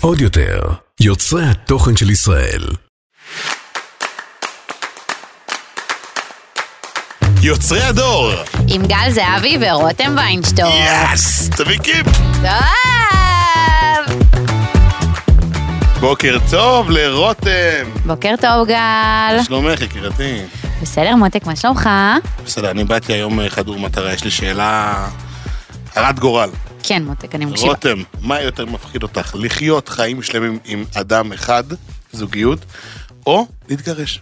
עוד יותר, יוצרי התוכן של ישראל. יוצרי הדור! עם גל זהבי ורותם ויינשטור. יס! תביא קיפ! טוב! בוקר טוב לרותם! בוקר טוב גל. שלומך יקירתי? בסדר מותק, מה שלומך? בסדר, אני באתי היום אה, חדור מטרה, יש לי שאלה הרת גורל. כן מותק, אני מקשיבה. רותם, מה יותר מפחיד אותך? לחיות חיים שלמים עם אדם אחד, זוגיות, או להתגרש?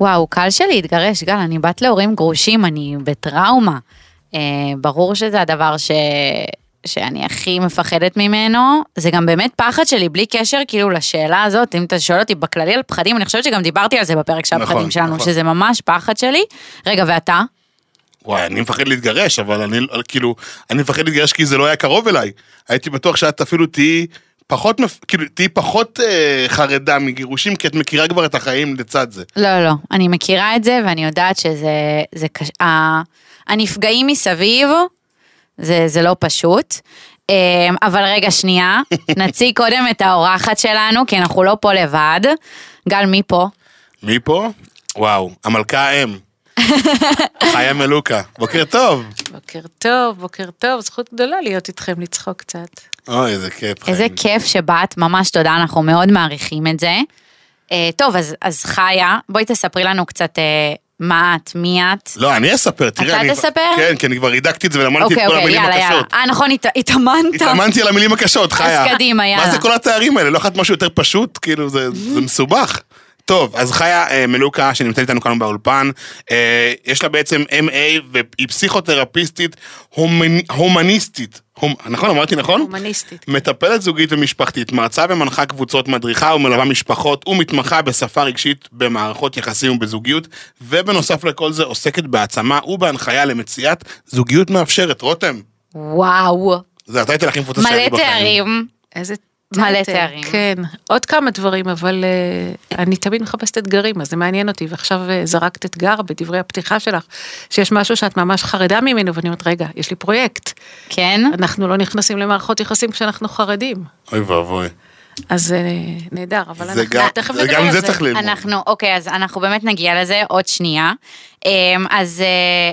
וואו, קל שלי להתגרש, גל, אני בת להורים גרושים, אני בטראומה. אה, ברור שזה הדבר ש... שאני הכי מפחדת ממנו, זה גם באמת פחד שלי, בלי קשר כאילו לשאלה הזאת, אם אתה שואל אותי בכללי על פחדים, אני חושבת שגם דיברתי על זה בפרק של נכון, הפחדים שלנו, נכון. שזה ממש פחד שלי. רגע, ואתה? וואי, אני מפחד להתגרש, אבל אני כאילו, אני מפחד להתגרש כי זה לא היה קרוב אליי. הייתי בטוח שאת אפילו תהיי פחות, כאילו, תהיי פחות אה, חרדה מגירושים, כי את מכירה כבר את החיים לצד זה. לא, לא, אני מכירה את זה ואני יודעת שזה זה קש... ה- הנפגעים מסביב, זה, זה לא פשוט. אמ, אבל רגע, שנייה, נציג קודם את האורחת שלנו, כי אנחנו לא פה לבד. גל, מי פה? מי פה? וואו, המלכה האם. חיה מלוקה. בוקר טוב. בוקר טוב, בוקר טוב, זכות גדולה להיות איתכם, לצחוק קצת. אוי, איזה כיף. איזה חיים. כיף שבאת, ממש תודה, אנחנו מאוד מעריכים את זה. אה, טוב, אז, אז חיה, בואי תספרי לנו קצת אה, מה את, מי את. לא, אני אספר, תראי. אתה אני- תספר? כן, כי אני כבר הידקתי את זה ולמדתי את אוקיי, כל אוקיי, המילים יאללה. הקשות. אה, נכון, הת- התאמנת. התאמנתי על המילים הקשות, חיה. אז קדימה, מה יאללה. זה כל התארים האלה? לא אחת משהו יותר פשוט? כאילו, זה זה מסובך. טוב, אז חיה אה, מלוקה, שנמצאת איתנו כאן באולפן, אה, יש לה בעצם MA והיא פסיכותרפיסטית הומנ- הומניסטית. הומ- נכון, אמרתי נכון? הומניסטית. מטפלת זוגית ומשפחתית, מרצה ומנחה קבוצות, מדריכה ומלווה משפחות ומתמחה בשפה רגשית במערכות יחסים ובזוגיות, ובנוסף לכל זה עוסקת בהעצמה ובהנחיה למציאת זוגיות מאפשרת. רותם, וואו, זה הטייטל הכי מפוצץ שהיה לי מלא בחיים. תארים. איזה מלא. תארים. כן, עוד כמה דברים, אבל uh, אני תמיד מחפשת אתגרים, אז זה מעניין אותי, ועכשיו uh, זרקת אתגר בדברי הפתיחה שלך, שיש משהו שאת ממש חרדה ממנו, ואני אומרת, רגע, יש לי פרויקט. כן? אנחנו לא נכנסים למערכות יחסים כשאנחנו חרדים. אוי ואבוי. אז זה נהדר, אבל זה אנחנו גם- תכף זה נדבר גם על זה זה. צריך ללמוד. אנחנו, אוקיי, אז אנחנו באמת נגיע לזה עוד שנייה. אמ, אז, אה,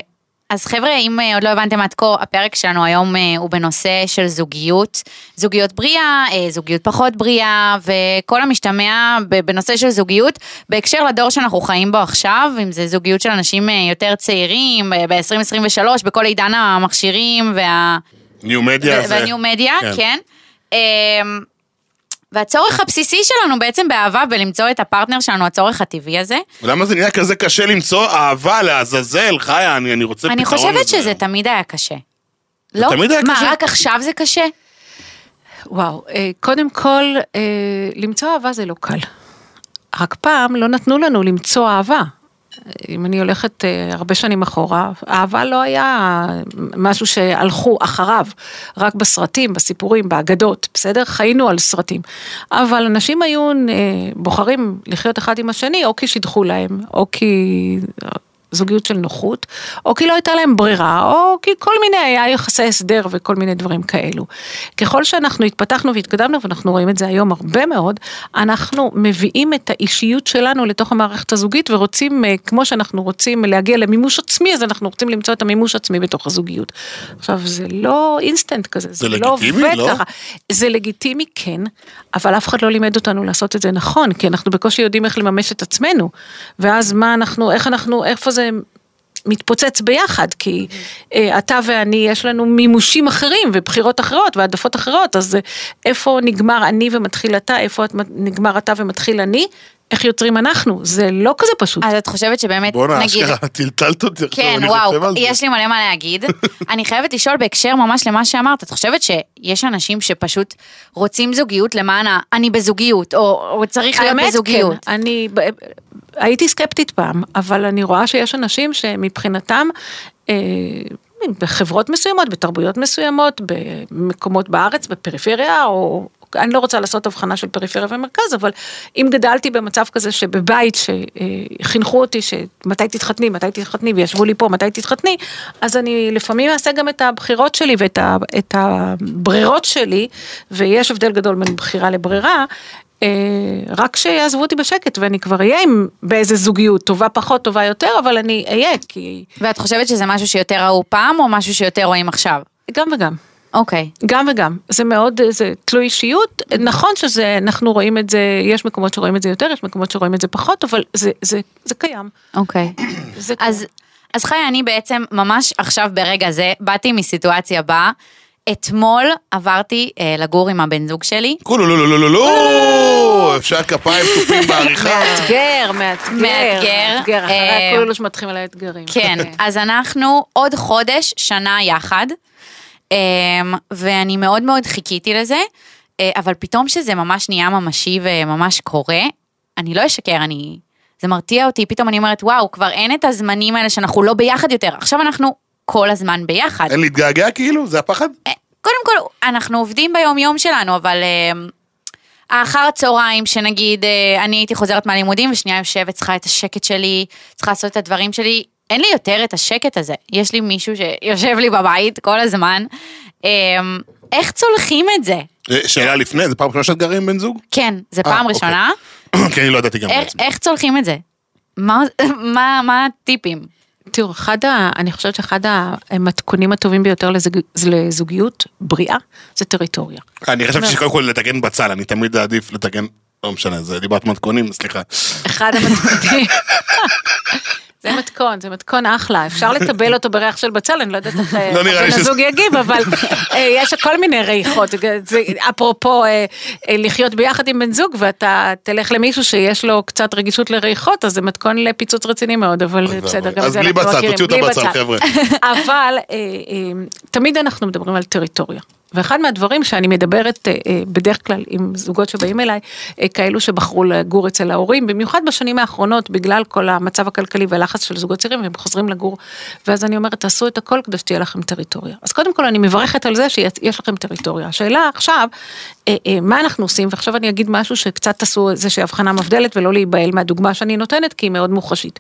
אז חבר'ה, אם אה, עוד לא הבנתם עד כה, הפרק שלנו היום אה, הוא בנושא של זוגיות, זוגיות בריאה, אה, זוגיות פחות בריאה, וכל המשתמע בנושא של זוגיות, בהקשר לדור שאנחנו חיים בו עכשיו, אם זה זוגיות של אנשים יותר צעירים, ב-2023, בכל עידן המכשירים וה... ניו מדיה. והניו מדיה, כן. כן. והצורך הבסיסי שלנו בעצם באהבה ולמצוא את הפרטנר שלנו, הצורך הטבעי הזה. למה זה נהיה כזה קשה למצוא אהבה לעזאזל, חיה, אני אני רוצה פתרון אני חושבת לזה. שזה תמיד היה קשה. לא? תמיד היה מה, קשה? רק עכשיו זה קשה? וואו, אה, קודם כל, אה, למצוא אהבה זה לא קל. רק פעם לא נתנו לנו למצוא אהבה. אם אני הולכת אה, הרבה שנים אחורה, אהבה לא היה משהו שהלכו אחריו, רק בסרטים, בסיפורים, באגדות, בסדר? חיינו על סרטים. אבל אנשים היו אה, בוחרים לחיות אחד עם השני, או כי שידחו להם, או כי... זוגיות של נוחות, או כי לא הייתה להם ברירה, או כי כל מיני, היה יחסי הסדר וכל מיני דברים כאלו. ככל שאנחנו התפתחנו והתקדמנו, ואנחנו רואים את זה היום הרבה מאוד, אנחנו מביאים את האישיות שלנו לתוך המערכת הזוגית ורוצים, אה, כמו שאנחנו רוצים להגיע למימוש עצמי, אז אנחנו רוצים למצוא את המימוש עצמי בתוך הזוגיות. עכשיו, זה לא אינסטנט כזה, זה, זה לא עובד לא? ככה. זה לגיטימי, כן, אבל אף אחד לא לימד אותנו לעשות את זה נכון, כי אנחנו בקושי יודעים איך לממש את עצמנו. ואז מה אנחנו, איך אנחנו, איפה זה מתפוצץ ביחד, כי אה, אתה ואני, יש לנו מימושים אחרים ובחירות אחרות והעדפות אחרות, אז אה, איפה נגמר אני ומתחיל אתה, איפה נגמר אתה ומתחיל אני, איך יוצרים אנחנו, זה לא כזה פשוט. אז את חושבת שבאמת, בואנה, נגיד... אשכרה, טלטלת אותי עכשיו, כן, אני וואו, חושב על זה. יש לי מלא מה להגיד. אני חייבת לשאול בהקשר ממש למה שאמרת, את חושבת שיש אנשים שפשוט רוצים זוגיות למען ה... אני בזוגיות, או, או צריך להיות האמת, בזוגיות? כן, אני הייתי סקפטית פעם, אבל אני רואה שיש אנשים שמבחינתם, אה, בחברות מסוימות, בתרבויות מסוימות, במקומות בארץ, בפריפריה, או אני לא רוצה לעשות הבחנה של פריפריה ומרכז, אבל אם גדלתי במצב כזה שבבית שחינכו אותי שמתי תתחתני, מתי תתחתני, וישבו לי פה, מתי תתחתני, אז אני לפעמים אעשה גם את הבחירות שלי ואת ה, את הברירות שלי, ויש הבדל גדול בין בחירה לברירה. אה, רק שיעזבו אותי בשקט ואני כבר אהיה עם באיזה זוגיות, טובה פחות, טובה יותר, אבל אני אהיה, כי... ואת חושבת שזה משהו שיותר ראו פעם, או משהו שיותר רואים עכשיו? גם וגם. אוקיי. גם וגם, זה מאוד, זה תלוי אישיות, נכון שזה, אנחנו רואים את זה, יש מקומות שרואים את זה יותר, יש מקומות שרואים את זה פחות, אבל זה, זה, זה קיים. אוקיי. זה קיים. אז, אז חיה, אני בעצם ממש עכשיו ברגע זה, באתי מסיטואציה בה, אתמול עברתי אה, לגור עם הבן זוג שלי. כולו לא לא לא לא לא, אפשר כפיים תופים בעריכה. מאתגר, מאתגר, מאתגר. אחרי אה, הכולו שמתחילים על האתגרים. כן, אז אנחנו עוד חודש, שנה יחד, אמ, ואני מאוד מאוד חיכיתי לזה, אה, אבל פתאום שזה ממש נהיה ממשי וממש קורה, אני לא אשקר, אני... זה מרתיע אותי, פתאום אני אומרת, וואו, כבר אין את הזמנים האלה שאנחנו לא ביחד יותר, עכשיו אנחנו כל הזמן ביחד. אין להתגעגע כאילו? זה הפחד? אה, קודם כל, אנחנו עובדים ביום יום שלנו, אבל האחר הצהריים, שנגיד אה, אני הייתי חוזרת מהלימודים ושנייה יושבת, צריכה את השקט שלי, צריכה לעשות את הדברים שלי, אין לי יותר את השקט הזה. יש לי מישהו שיושב לי בבית כל הזמן. אה, איך צולחים את זה? אה, שאלה לפני, זה פעם ראשונה שאת גרה עם בן זוג? כן, זה אה, פעם אוקיי. ראשונה. כי אני לא ידעתי גם איך, בעצמי. איך צולחים את זה? מה, מה, מה הטיפים? תראו, אחד ה... אני חושבת שאחד המתכונים הטובים ביותר לזוג, לזוגיות בריאה זה טריטוריה. אני חשבתי שקודם כל לתקן בצל, אני תמיד אעדיף לתקן, לא משנה, זה דיברת מתכונים, סליחה. אחד המתכונים. זה מתכון, זה מתכון אחלה, אפשר לטבל אותו בריח של בצל, אני לא יודעת איך אה, לא בן הזוג יגיב, אבל אה, יש כל מיני ריחות, אפרופו אה, לחיות ביחד עם בן זוג ואתה תלך למישהו שיש לו קצת רגישות לריחות, אז זה מתכון לפיצוץ רציני מאוד, אבל בסדר. גם זה בלי אנחנו בצל, מכירים, תוציאו את בלי הבצל, חבר'ה. אבל תמיד אנחנו מדברים על טריטוריה. ואחד מהדברים שאני מדברת אה, אה, בדרך כלל עם זוגות שבאים אליי, אה, כאלו שבחרו לגור אצל ההורים, במיוחד בשנים האחרונות, בגלל כל המצב הכלכלי והלחץ של זוגות צעירים, הם חוזרים לגור, ואז אני אומרת, תעשו את הכל כדי שתהיה לכם טריטוריה. אז קודם כל אני מברכת על זה שיש לכם טריטוריה. השאלה עכשיו, מה אנחנו עושים, ועכשיו אני אגיד משהו שקצת תעשו איזושהי הבחנה מבדלת ולא להיבהל מהדוגמה שאני נותנת, כי היא מאוד מוחשית.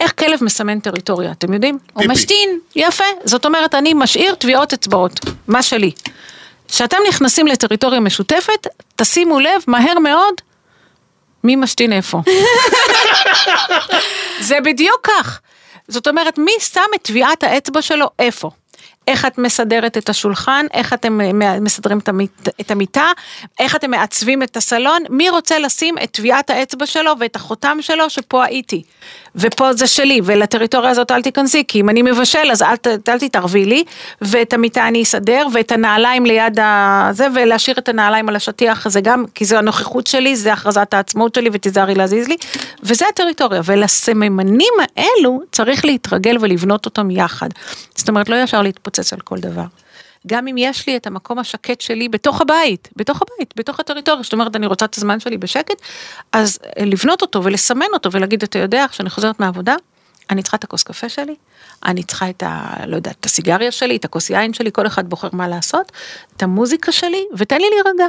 איך כלב מסמן טריטוריה, אתם יודעים? הוא. משתין. יפה, זאת אומרת, אני משאיר טביעות אצבעות, מה שלי. כשאתם נכנסים לטריטוריה משותפת, תשימו לב מהר מאוד מי משתין איפה. זה בדיוק כך. זאת אומרת, מי שם את טביעת האצבע שלו איפה? איך את מסדרת את השולחן, איך אתם אה, מסדרים את המיט- את המיטה, איך אתם מעצבים את הסלון, מי רוצה לשים את טביעת האצבע שלו ואת החותם שלו שפה הייתי. ופה זה שלי, ולטריטוריה הזאת אל תיכנסי, כי אם אני מבשל אז אל, ת- אל תתערבי לי, ואת המיטה אני אסדר, ואת הנעליים ליד הזה, ולהשאיר את הנעליים על השטיח, זה גם, כי זו הנוכחות שלי, זה הכרזת העצמאות שלי, ותיזהרי להזיז לי, וזה הטריטוריה, ולסממנים האלו צריך להתרגל ולבנות אותם יחד. זאת אומרת, לא ישר להתפוצץ על כל דבר. גם אם יש לי את המקום השקט שלי בתוך הבית, בתוך הבית, בתוך הטריטוריה, זאת אומרת, אני רוצה את הזמן שלי בשקט, אז אה, לבנות אותו ולסמן אותו ולהגיד, אתה יודע, כשאני חוזרת מהעבודה, אני צריכה את הכוס קפה שלי, אני צריכה את ה... לא יודעת, את הסיגריה שלי, את הכוס יין שלי, כל אחד בוחר מה לעשות, את המוזיקה שלי, ותן לי להירגע.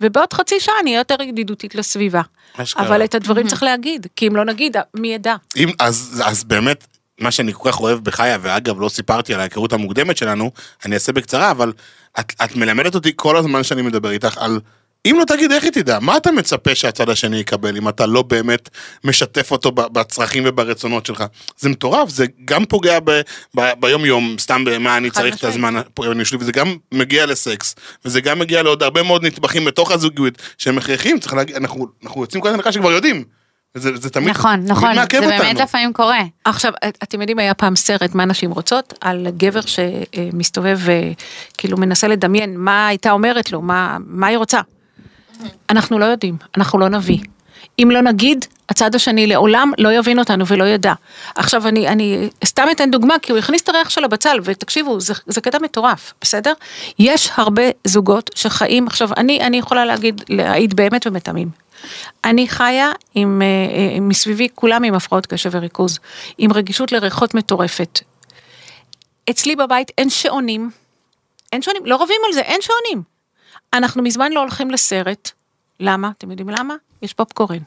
ובעוד חצי שעה אני אהיה יותר ידידותית לסביבה. אשכרה. אבל את הדברים צריך להגיד, כי אם לא נגיד, מי ידע? אם, אז, אז באמת, מה שאני כל כך אוהב בחיה, ואגב, לא סיפרתי על ההיכרות המוקדמת שלנו, אני אעשה בקצרה, אבל את, את מלמדת אותי כל הזמן שאני מדבר איתך על... אם לא תגיד, איך היא תדע? מה אתה מצפה שהצד השני יקבל אם אתה לא באמת משתף אותו בצרכים וברצונות שלך? זה מטורף, זה גם פוגע ב, ב, ביום-יום, סתם במה אני צריך את. הזמן הפועל שלי, וזה גם מגיע לסקס, וזה גם מגיע לעוד הרבה מאוד נטבחים בתוך הזוגיות שהם הכרחיים, להגיד, אנחנו, אנחנו יוצאים כל הזמן שכבר יודעים. וזה זה תמיד, נכון, תמיד נכון, זה מעכב באמת אותנו. לפעמים קורה. עכשיו, את- אתם יודעים, היה פעם סרט, מה נשים רוצות, על גבר שמסתובב וכאילו מנסה לדמיין מה הייתה אומרת לו, מה, מה היא רוצה. אנחנו לא יודעים, אנחנו לא נביא. אם לא נגיד, הצד השני לעולם לא יבין אותנו ולא ידע. עכשיו אני, אני סתם אתן דוגמה, כי הוא הכניס את הריח של הבצל, ותקשיבו, זה, זה קטע מטורף, בסדר? יש הרבה זוגות שחיים, עכשיו אני, אני יכולה להגיד, להעיד באמת ומתמים. אני חיה עם, אה, אה, מסביבי כולם עם הפרעות קשב וריכוז, עם רגישות לריחות מטורפת. אצלי בבית אין שעונים, אין שעונים, לא רבים על זה, אין שעונים. אנחנו מזמן לא הולכים לסרט. למה? אתם יודעים למה? יש פופקורן.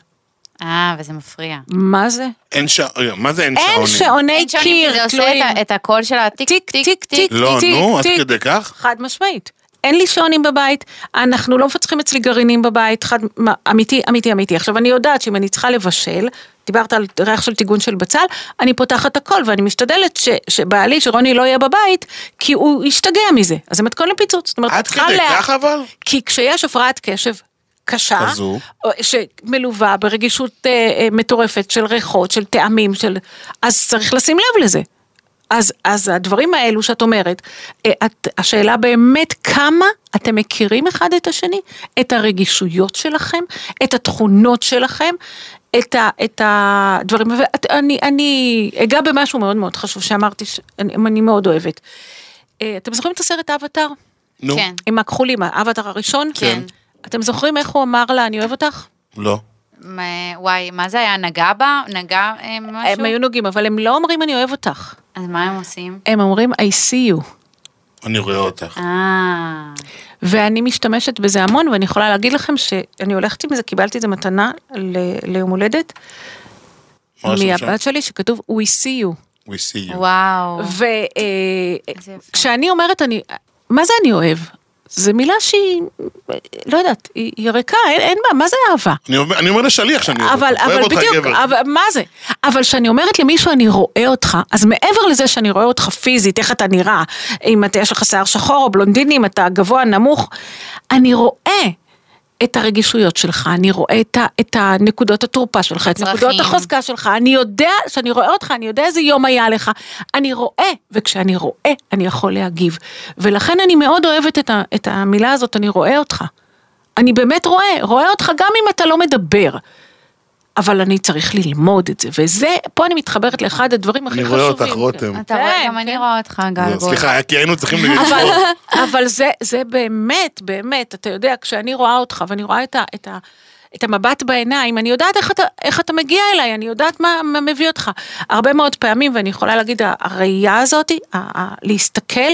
אה, וזה מפריע. מה זה? אין שעונים, מה זה אין שעונים? אין שעוני קיר זה שעונים תלויים. את הקול של הטיק טיק, טיק, טיק. לא, טיק, נו, עד טיק. כדי כך? חד משמעית. אין לי שעונים בבית, אנחנו לא מפצחים אצלי גרעינים בבית, חד, מה, אמיתי, אמיתי, אמיתי. עכשיו, אני יודעת שאם אני צריכה לבשל, דיברת על ריח של טיגון של בצל, אני פותחת הכל ואני משתדלת ש, שבעלי, שרוני לא יהיה בבית, כי הוא ישתגע מזה. אז זה מתכון לפיצוץ. זאת אומרת, עד כדי לה- כך אבל? כי כשיש הפרעת קשב קשה, כזו. שמלווה ברגישות אה, אה, מטורפת של ריחות, של טעמים, של... אז צריך לשים לב לזה. אז, אז הדברים האלו שאת אומרת, אה, את, השאלה באמת כמה אתם מכירים אחד את השני, את הרגישויות שלכם, את התכונות שלכם, את, ה, את הדברים, ואני אני אגע במשהו מאוד מאוד חשוב שאמרתי, שאני אני מאוד אוהבת. אה, אתם זוכרים את הסרט אבטאר? נו, כן. עם הכחולים, האבטר הראשון? כן. אתם זוכרים איך הוא אמר לה, אני אוהב אותך? לא. מה- וואי, מה זה היה? נגע בה? נגע אה, הם משהו? היו נוגעים, אבל הם לא אומרים אני אוהב אותך. אז מה הם עושים? הם אומרים I see you. אני רואה אותך. אה... ואני משתמשת בזה המון, ואני יכולה להגיד לכם שאני הולכת עם זה, קיבלתי את זה מתנה ל- ליום הולדת? מהבת שלי שכתוב We see you. We see you. וואו. וכשאני אומרת אני, מה זה אני אוהב? זו מילה שהיא, לא יודעת, היא, ריקה, אין, אין בה, מה זה אהבה? אני אומר- אני אומר לשליח שאני אוהב אבל, אותך. אוהב אבל אותך בדיוק, גבר. אבל, מה זה? אבל כשאני אומרת למישהו אני רואה אותך, אז מעבר לזה שאני רואה אותך פיזית, איך אתה נראה, אם אתה, יש לך שיער שחור או בלונדיני, אם אתה גבוה, נמוך, אני רואה את הרגישויות שלך, אני רואה את, ה, את הנקודות התורפה שלך, את צרכים. נקודות החוזקה שלך, אני יודע שאני רואה אותך, אני יודע איזה יום היה לך, אני רואה, וכשאני רואה, אני יכול להגיב. ולכן אני מאוד אוהבת את, ה, את המילה הזאת, אני רואה אותך. אני באמת רואה, רואה אותך גם אם אתה לא מדבר. אבל אני צריך ללמוד את זה, וזה, פה אני מתחברת לאחד הדברים הכי אני חשובים. רואה אותך, רותם. אתה רואה, כן, גם אני כן. רואה אותך, גל גול. סליחה, כי היינו צריכים אבל, לשמור. אבל זה, זה באמת, באמת, אתה יודע, כשאני רואה אותך ואני רואה את, ה, את, המבט בעיניים, אני יודעת איך אתה, איך אתה מגיע אליי, אני יודעת מה, מה מביא אותך. הרבה מאוד פעמים, ואני יכולה להגיד, הראייה הזאת, ה- ה- להסתכל,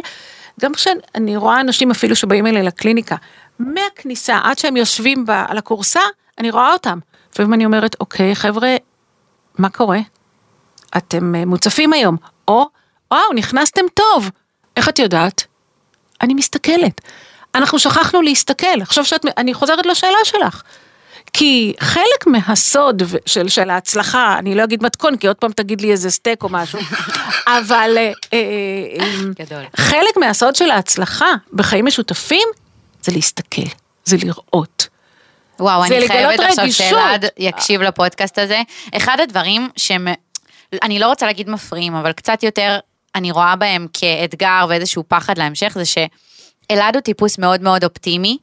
גם כשאני רואה אנשים אפילו שבאים אליי לקליניקה, מהכניסה עד שהם יושבים ב, על הכורסה, אני רואה אותם. לפעמים אני אומרת, אוקיי, חבר'ה, מה קורה? אתם אה, מוצפים היום, או, וואו, נכנסתם טוב. איך את יודעת? אני מסתכלת. אנחנו שכחנו להסתכל. עכשיו שאת, אני חוזרת לשאלה שלך. כי חלק מהסוד של, של ההצלחה, אני לא אגיד מתכון, כי עוד פעם תגיד לי איזה סטייק או משהו, אבל אה, אה. חלק מהסוד של ההצלחה בחיים משותפים זה להסתכל, זה לראות. וואו, אני חייבת עכשיו. שאלעד יקשיב לפודקאסט הזה. אחד הדברים שהם, אני לא רוצה להגיד מפריעים, אבל קצת יותר אני רואה בהם כאתגר ואיזשהו פחד להמשך, זה שאלעד הוא טיפוס מאוד מאוד אופטימי,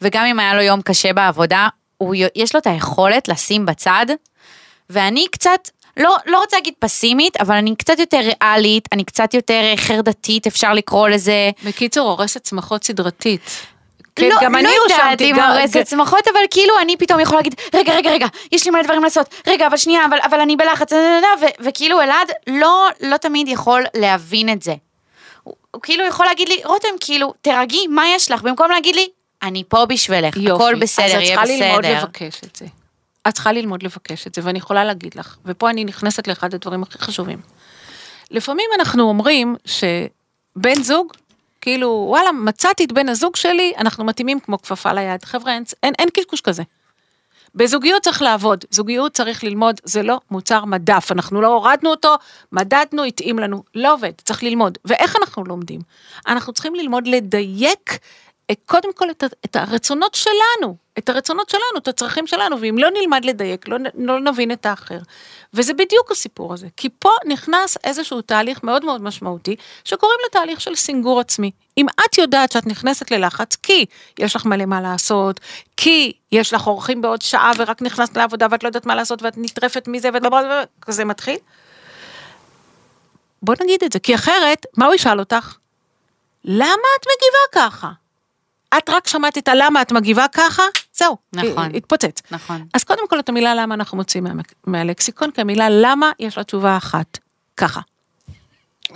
וגם אם היה לו יום קשה בעבודה, הוא, יש לו את היכולת לשים בצד, ואני קצת, לא, לא רוצה להגיד פסימית, אבל אני קצת יותר ריאלית, אני קצת יותר חרדתית, אפשר לקרוא לזה. בקיצור, הורסת צמחות סדרתית. כן, לא, גם לא אני יודעת רושמתי, אם גם- הורסת צמחות, אבל כאילו אני פתאום יכולה להגיד, רגע, רגע, רגע, יש לי מלא דברים לעשות, רגע, אבל שנייה, אבל, אבל אני בלחץ, דה, דה, ו- וכאילו אלעד לא, לא תמיד יכול להבין את זה. הוא, הוא כאילו יכול להגיד לי, רותם, כאילו, תרגי, מה יש לך? במקום להגיד לי, אני פה בשבילך, יופי. הכל בסדר, אז את יהיה צריכה ללמוד בסדר. לבקש את זה. את צריכה ללמוד לבקש את זה, ואני יכולה להגיד לך, ופה אני נכנסת לאחד הדברים הכי חשובים. לפעמים אנחנו אומרים שבן זוג, כאילו, וואלה, מצאתי את בן הזוג שלי, אנחנו מתאימים כמו כפפה ליד. חבר'ה, אין, אין, אין קשקוש כזה. בזוגיות צריך לעבוד, זוגיות צריך ללמוד, זה לא מוצר מדף, אנחנו לא הורדנו אותו, מדדנו, התאים לנו, לא עובד, צריך ללמוד. ואיך אנחנו לומדים? אנחנו צריכים ללמוד לדייק קודם כל את, את הרצונות שלנו, את הרצונות שלנו, את הצרכים שלנו, ואם לא נלמד לדייק, לא, לא נבין את האחר. וזה בדיוק הסיפור הזה, כי פה נכנס איזשהו תהליך מאוד מאוד משמעותי, שקוראים לתהליך של סינגור עצמי. אם את יודעת שאת נכנסת ללחץ, כי יש לך מלא מה לעשות, כי יש לך אורחים בעוד שעה ורק נכנסת לעבודה ואת לא יודעת מה לעשות ואת נטרפת מזה ואת כזה מתחיל, בוא נגיד את זה, כי אחרת, מה הוא ישאל אותך? למה את מגיבה ככה? את רק שמעת את הלמה את מגיבה ככה, זהו, נכון. התפוצץ. נכון. אז קודם כל את המילה למה אנחנו מוצאים מה, מהלקסיקון, כי המילה למה יש לה תשובה אחת, ככה.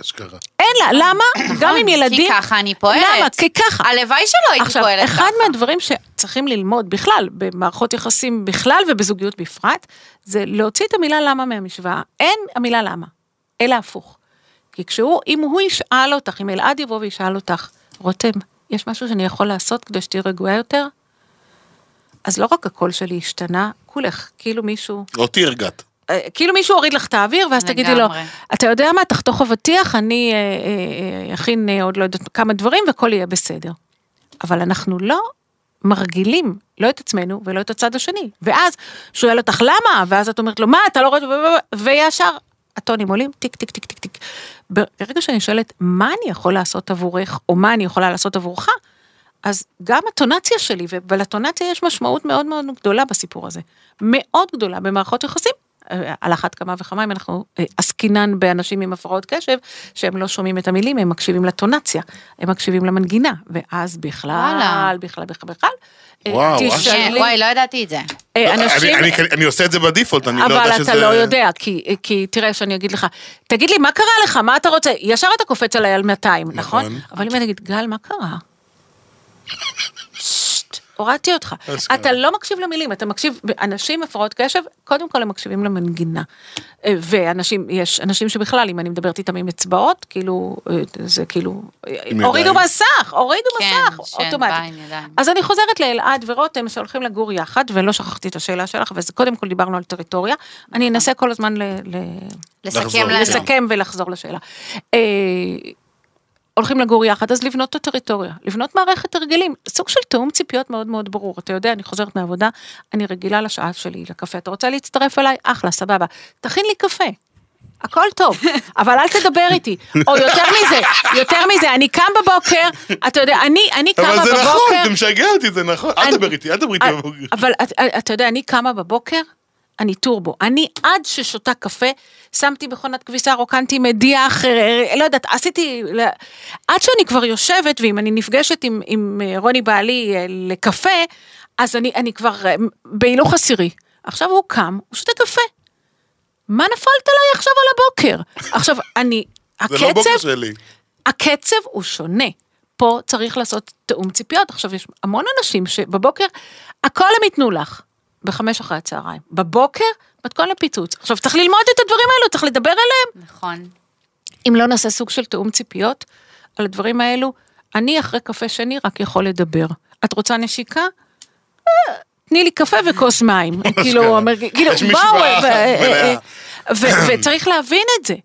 אשכרה. אין לה, למה? גם עם ילדים. נכון, כי ככה אני פועלת. למה? כי ככה. הלוואי שלא הייתי עכשיו, פועלת ככה. אחד מהדברים שצריכים ללמוד בכלל, במערכות יחסים בכלל ובזוגיות בפרט, זה להוציא את המילה למה מהמשוואה. אין המילה למה, אלא הפוך. כי כשהוא, אם הוא ישאל אותך, אם אלעד יבוא וישאל אותך, רותם, יש משהו שאני יכול לעשות כדי שתהיי רגועה יותר? אז לא רק הקול שלי השתנה, כולך, כאילו מישהו, אותי הרגעת. אה, כאילו מישהו הוריד לך את האוויר, ואז תגידי לו, לגמרי. אתה יודע מה, תחתוך אבטיח, אני אה, אה, אה, אכין אה, עוד לא יודעת כמה דברים והכל יהיה בסדר. אבל אנחנו לא מרגילים, לא את עצמנו ולא את הצד השני. ואז שואל אותך למה, ואז את אומרת לו, מה, אתה לא רואה, וישר הטונים עולים, טיק, טיק, טיק, טיק, טיק. ברגע שאני שואלת, מה אני יכול לעשות עבורך, או מה אני יכולה לעשות עבורך, אז גם האינטונציה שלי, ולאינטונציה יש משמעות מאוד מאוד גדולה בסיפור הזה. מאוד גדולה במערכות יחסים. אה, על אחת כמה וכמה אם אנחנו אה, עסקינן באנשים עם הפרעות קשב, שהם לא שומעים את המילים, הם מקשיבים לאינטונציה, הם מקשיבים למנגינה, ואז בכלל, וואלה. בכלל, בכלל, בכלל, אה, וואו, תשאלי, וואי, לא ידעתי את זה. אה, אני- אנשים, אני- אני עושה את זה בדיפולט, אני לא יודע אבל שזה... אתה לא יודע, כי, כי תראה שאני אגיד לך, תגיד לי, מה קרה לך, מה אתה רוצה? ישר אתה קופץ עליי על 200, נכון? נכון. אבל אם אני אגיד, גל, מה קרה? הורדתי אותך. אתה לא מקשיב למילים, אתה מקשיב, אנשים עם הפרעות קשב, קודם כל הם מקשיבים למנגינה. אה, ואנשים, יש אנשים שבכלל, אם אני מדברת איתם עם אצבעות, כאילו, אה, זה כאילו, אה, הורידו. מסך, הורידו כן, מסך, אוטומטית. אז אני חוזרת לאלעד ורותם שהולכים לגור יחד, ולא שכחתי את השאלה שלך, וקודם כל דיברנו על טריטוריה. אני אנסה כל הזמן ל- ל- לסכם לחזור. לנו. לסכם ולחזור לשאלה. הולכים לגור יחד, אז לבנות את הטריטוריה, לבנות מערכת הרגלים, סוג של תיאום ציפיות מאוד מאוד ברור. אתה יודע, אני חוזרת מהעבודה, אני רגילה לשעה שלי, לקפה. אתה רוצה להצטרף אליי? אחלה, סבבה. תכין לי קפה. הכל טוב, אבל אל תדבר איתי. או יותר מזה, יותר מזה, אני קם בבוקר, אתה יודע, אני, אני קמה אבל בבוקר... זה נכון, זה משגע אותי, זה נכון. אל תדבר איתי, אל תדבר איתי בבוקר. אבל את- אתה יודע, אני קמה בבוקר, אני טורבו. אני עד ששותה קפה, שמתי מכונת כביסה, רוקנתי מדיח, לא יודעת, עשיתי... עד שאני כבר יושבת, ואם אני נפגשת עם, עם אה, רוני בעלי אה, לקפה, אז אני, אני כבר אה, בהילוך עשירי. עכשיו הוא קם, הוא שותה קפה. מה נפלת עליי עכשיו על הבוקר? עכשיו, אני... זה לא בוקר הקצב, שלי. הקצב הוא שונה. פה צריך לעשות תיאום ציפיות. עכשיו, יש המון אנשים שבבוקר, הכל הם ייתנו לך, בחמש אחרי הצהריים. בבוקר, מתכון לפיצוץ. עכשיו, צריך ללמוד את הדברים האלו, צריך לדבר עליהם. נכון. אם לא נעשה סוג של תיאום ציפיות על הדברים האלו, אני אחרי קפה שני רק יכול לדבר. את רוצה נשיקה? אה, תני לי קפה וכוס מים. כאילו, אומר- כאילו, בואו, אה, מלאה. ו- וצריך להבין את זה.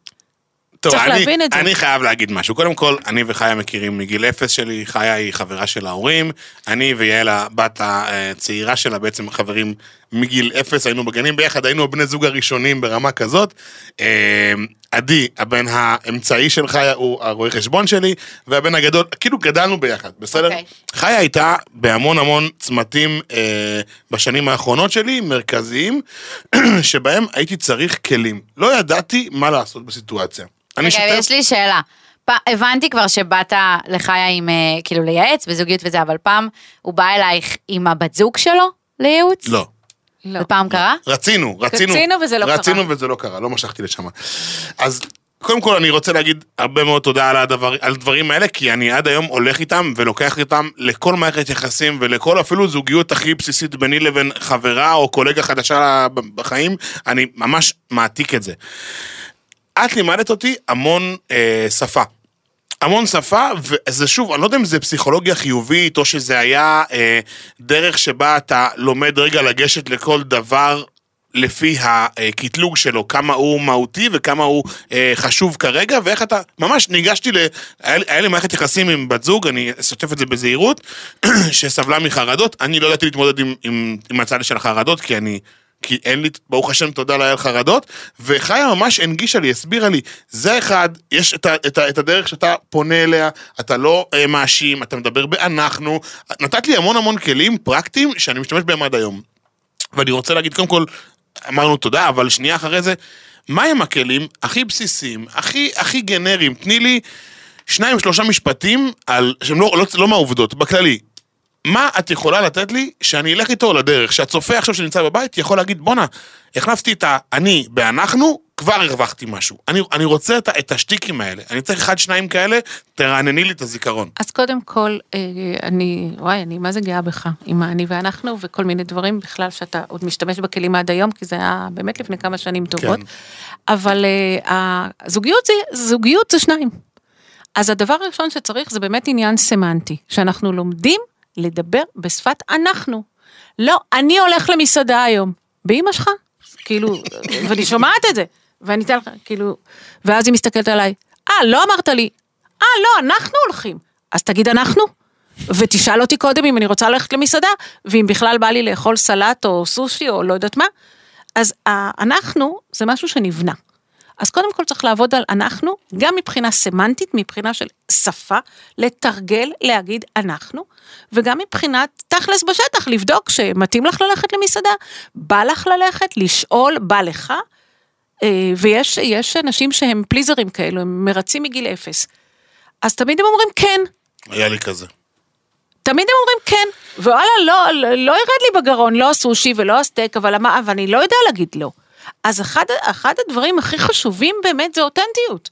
טוב, צריך אני, להבין את זה. אני חייב להגיד משהו. קודם כל, אני וחיה מכירים מגיל אפס שלי, חיה היא חברה של ההורים, אני ויעל הבת הצעירה שלה בעצם חברים מגיל אפס, היינו בגנים ביחד, היינו הבני זוג הראשונים ברמה כזאת. אה, עדי, הבן האמצעי של חיה, הוא הרואה חשבון שלי, והבן הגדול, כאילו גדלנו ביחד, בסדר? אוקיי. חיה הייתה בהמון המון צמתים אה, בשנים האחרונות שלי, מרכזיים, שבהם הייתי צריך כלים. לא ידעתי מה לעשות בסיטואציה. אני רגע, שוטר יש לי שאלה. פ- הבנתי כבר שבאת לחיה עם, אה, כאילו, לייעץ בזוגיות וזה, אבל פעם הוא בא אלייך עם הבת זוג שלו לייעוץ? לא. לא. זה פעם קרה? רצינו, רצינו. רצינו וזה לא רצינו קרה. וזה לא קרה, לא משכתי לשם. אז קודם כל אני רוצה להגיד הרבה מאוד תודה על, הדבר, על הדברים האלה, כי אני עד היום הולך איתם ולוקח איתם לכל מערכת יחסים ולכל אפילו זוגיות הכי בסיסית ביני לבין חברה או קולגה חדשה בחיים, אני ממש מעתיק את זה. את לימדת אותי המון אה, שפה. המון שפה, וזה שוב, אני לא יודע אם זה פסיכולוגיה חיובית, או שזה היה אה, דרך שבה אתה לומד רגע לגשת לכל דבר לפי הקטלוג שלו, כמה הוא מהותי וכמה הוא אה, חשוב כרגע, ואיך אתה, ממש ניגשתי ל... היה, היה לי מערכת יחסים עם בת זוג, אני אשתף את זה בזהירות, שסבלה מחרדות, אני לא ידעתי להתמודד עם, עם, עם הצד של החרדות, כי אני... כי אין לי, ברוך השם, תודה לאל חרדות, וחיה ממש הנגישה לי, הסבירה לי, זה אחד, יש את, ה, את, ה, את הדרך שאתה פונה אליה, אתה לא אה, מאשים, אתה מדבר באנחנו, נתת לי המון המון כלים פרקטיים שאני משתמש בהם עד היום. ואני רוצה להגיד, קודם כל, אמרנו תודה, אבל שנייה אחרי זה, מהם הכלים הכי בסיסיים, הכי, הכי גנריים? תני לי שניים, שלושה משפטים על, שהם לא, לא, לא מהעובדות, בכללי. מה את יכולה לתת לי שאני אלך איתו לדרך? שהצופה עכשיו שנמצא בבית יכול להגיד, בואנה, החלפתי את האני באנחנו, כבר הרווחתי משהו. אני, אני רוצה את, את השטיקים האלה. אני צריך אחד, שניים כאלה, תרענני לי את הזיכרון. אז קודם כל, אה, אני, וואי, אני מה זה גאה בך, עם האני ואנחנו וכל מיני דברים בכלל שאתה עוד משתמש בכלים עד היום, כי זה היה באמת לפני כמה שנים טובות. כן. אבל אה, הזוגיות זה, זוגיות זה שניים. אז הדבר הראשון שצריך זה באמת עניין סמנטי, שאנחנו לומדים לדבר בשפת אנחנו. לא, אני הולך למסעדה היום, באמא שלך, כאילו, ואני שומעת את זה, ואני אתן לך, כאילו, ואז היא מסתכלת עליי, אה, לא אמרת לי, אה, לא, אנחנו הולכים, אז תגיד אנחנו, ותשאל אותי קודם אם אני רוצה ללכת למסעדה, ואם בכלל בא לי לאכול סלט או סושי או לא יודעת מה, אז אנחנו זה משהו שנבנה. אז קודם כל צריך לעבוד על אנחנו, גם מבחינה סמנטית, מבחינה של שפה, לתרגל, להגיד אנחנו, וגם מבחינת תכלס בשטח, לבדוק שמתאים לך ללכת למסעדה, בא לך ללכת, לשאול, בא לך, אה, ויש יש אנשים שהם פליזרים כאלו, הם מרצים מגיל אפס. אז תמיד הם אומרים כן, היה לי כזה. תמיד הם אומרים כן, ווואלה, לא, לא, לא ירד לי בגרון, לא הסושי ולא הסטייק, אבל, אבל אני לא יודע להגיד לא. אז אחד, אחד הדברים הכי חשובים באמת זה אותנטיות.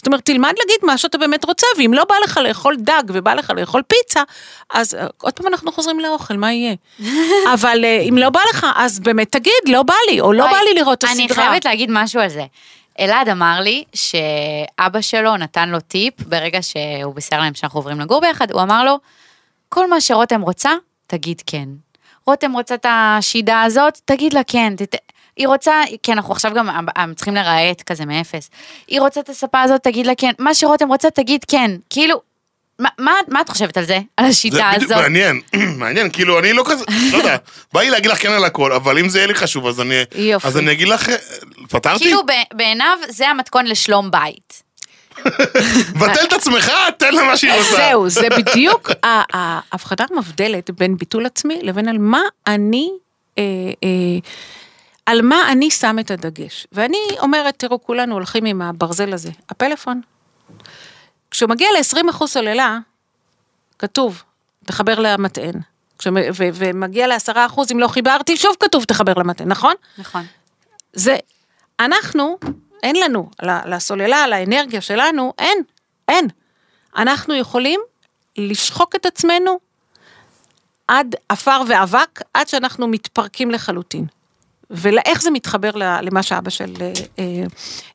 זאת אומרת, תלמד להגיד מה שאתה באמת רוצה, ואם לא בא לך לאכול דג ובא לך לאכול פיצה, אז אה, עוד פעם אנחנו חוזרים לאוכל, מה יהיה? אבל אה, אם לא בא לך, אז באמת תגיד, לא בא לי, או לא בא לי לראות את הסדרה. אני חייבת להגיד משהו על זה. אלעד אמר לי שאבא שלו נתן לו טיפ ברגע שהוא בישר להם שאנחנו עוברים לגור ביחד, הוא אמר לו, כל מה שרותם רוצה, תגיד כן. רותם רוצה את השידה הזאת, תגיד לה כן. תת... היא רוצה, כי אנחנו עכשיו גם אה, צריכים לרהט כזה מאפס. היא רוצה את הספה הזאת, תגיד לה כן. מה שרותם רוצה, תגיד כן. כאילו, מה, מה, מה את חושבת על זה? על זה השיטה בדיוק הזאת? מעניין, מעניין, כאילו אני לא כזה, לא יודע, בא לי להגיד לך כן על הכל, אבל אם זה יהיה לי חשוב, אז אני, יופי. אז אני אגיד לך, אה, פתרתי? כאילו ב- בעיניו זה המתכון לשלום בית. בטל את עצמך, תן לה מה שהיא רוצה. זהו, זה בדיוק ה- ה- ההבחנה המבדלת בין ביטול עצמי לבין על מה אני, אה, אה, על מה אני שם את הדגש. ואני אומרת, תראו, כולנו הולכים עם הברזל הזה, הפלאפון. כשהוא מגיע ל-20% סוללה, כתוב, תחבר למטען. ומגיע ל-10%, אם לא חיברתי, שוב כתוב, תחבר למטען, נכון? נכון. זה, אנחנו, אין לנו, לסוללה, לאנרגיה שלנו, אין, אין. אנחנו יכולים לשחוק את עצמנו עד עפר ואבק, עד שאנחנו מתפרקים לחלוטין. ואיך זה מתחבר למה שאבא של אה, אה,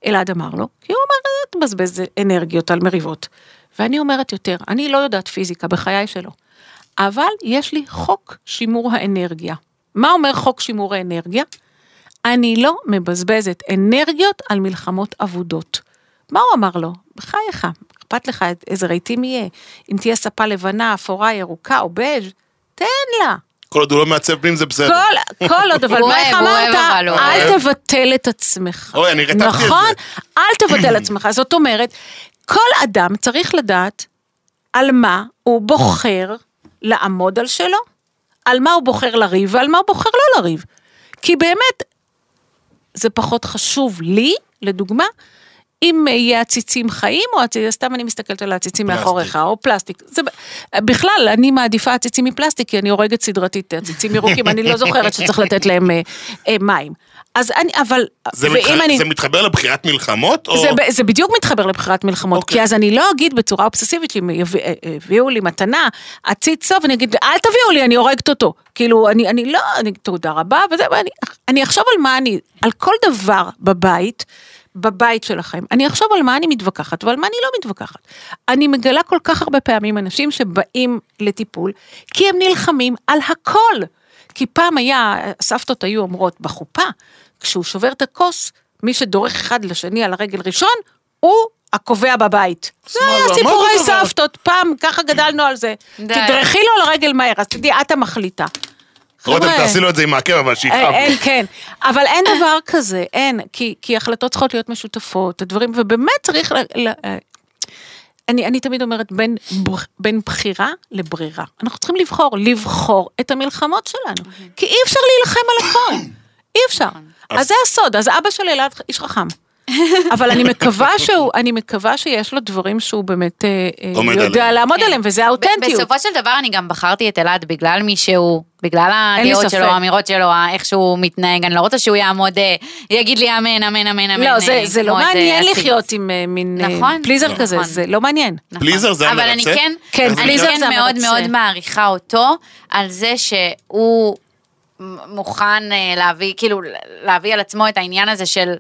אלעד אמר לו? כי הוא אמר, "אל תבזבז אנרגיות על מריבות. ואני אומרת יותר, אני לא יודעת פיזיקה בחיי שלו, אבל יש לי חוק שימור האנרגיה. מה אומר חוק שימור האנרגיה? אני לא מבזבזת אנרגיות על מלחמות אבודות. מה הוא אמר לו? בחייך, אכפת לך איזה רהיטים יהיה? אם תהיה ספה לבנה, אפורה, ירוקה או בז', תן לה. כל עוד הוא לא מעצב פנים זה בסדר. כל, כל עוד, אבל מה איך אמרת? אל. תבטל את עצמך. אוי, אני רתקתי את זה. נכון? אל תבטל את עצמך. זאת אומרת, כל אדם צריך לדעת על מה הוא בוחר לעמוד על שלו, על מה הוא בוחר לריב ועל מה הוא בוחר לא לריב. כי באמת, זה פחות חשוב לי, לדוגמה, אם יהיה עציצים חיים, או עציצים, סתם אני מסתכלת על העציצים. מאחוריך, או פלסטיק. זה, בכלל, אני מעדיפה עציצים מפלסטיק, כי אני הורגת סדרתית עציצים ירוקים, אני לא זוכרת שצריך לתת להם אה, אה, מים. אז אני, אבל, זה, ואם מתח... אני... זה מתחבר לבחירת מלחמות? או... זה, זה בדיוק מתחבר לבחירת מלחמות, אוקיי. כי אז אני לא אגיד בצורה אובססיבית שאם יביא- אה, הביאו לי מתנה, עציץ טוב, אני אגיד, אל תביאו לי, אני הורגת אותו. כאילו, אני, אני לא, אני, תודה רבה, וזה, ואני, אני אחשוב על מה אני, על כל דבר בבית, בבית שלכם, אני אחשוב על מה אני מתווכחת ועל מה אני לא מתווכחת. אני מגלה כל כך הרבה פעמים אנשים שבאים לטיפול, כי הם נלחמים על הכל. כי פעם היה, הסבתות היו אומרות, בחופה, כשהוא שובר את הכוס, מי שדורך אחד לשני על הרגל ראשון, הוא הקובע בבית. זה שמאלה, היה סיפורי זה? סבתות, פעם ככה גדלנו על זה. תדרכי לו לרגל מהר, אז תדעי, את המחליטה. רותם, תעשי לו את זה עם העקב, אבל שיכאב. אין, כן, אבל אין דבר כזה, אין, כי, כי החלטות צריכות להיות משותפות, הדברים, ובאמת צריך, ל, ל, אני, אני תמיד אומרת, בין, בין בחירה לברירה. אנחנו צריכים לבחור, לבחור את המלחמות שלנו, כי אי אפשר להילחם על הכל, אי אפשר. אז זה הסוד, אז אבא של אלעד איש חכם. אבל אני מקווה שהוא, אני מקווה שיש לו דברים שהוא באמת אה, אה, יודע. לעמוד כן. עליהם, וזה האותנטיות. בסופו של דבר אני גם בחרתי את אלעד בגלל מי שהוא, בגלל הדעות. שלו, האמירות שלו, איך שהוא מתנהג, אני לא רוצה שהוא יעמוד, אה, יגיד לי אמן, אמן, אמן, אמן. לא, זה, זה לא מעניין. לחיות עם מין נכון, פליזר נכון. כזה, זה לא מעניין. נכון. פליזר זה אבל המרצה? אני כן, כן, אני פליזר כן זה מאוד. מאוד מעריכה אותו על זה שהוא מוכן להביא, כאילו, להביא על עצמו את העניין הזה של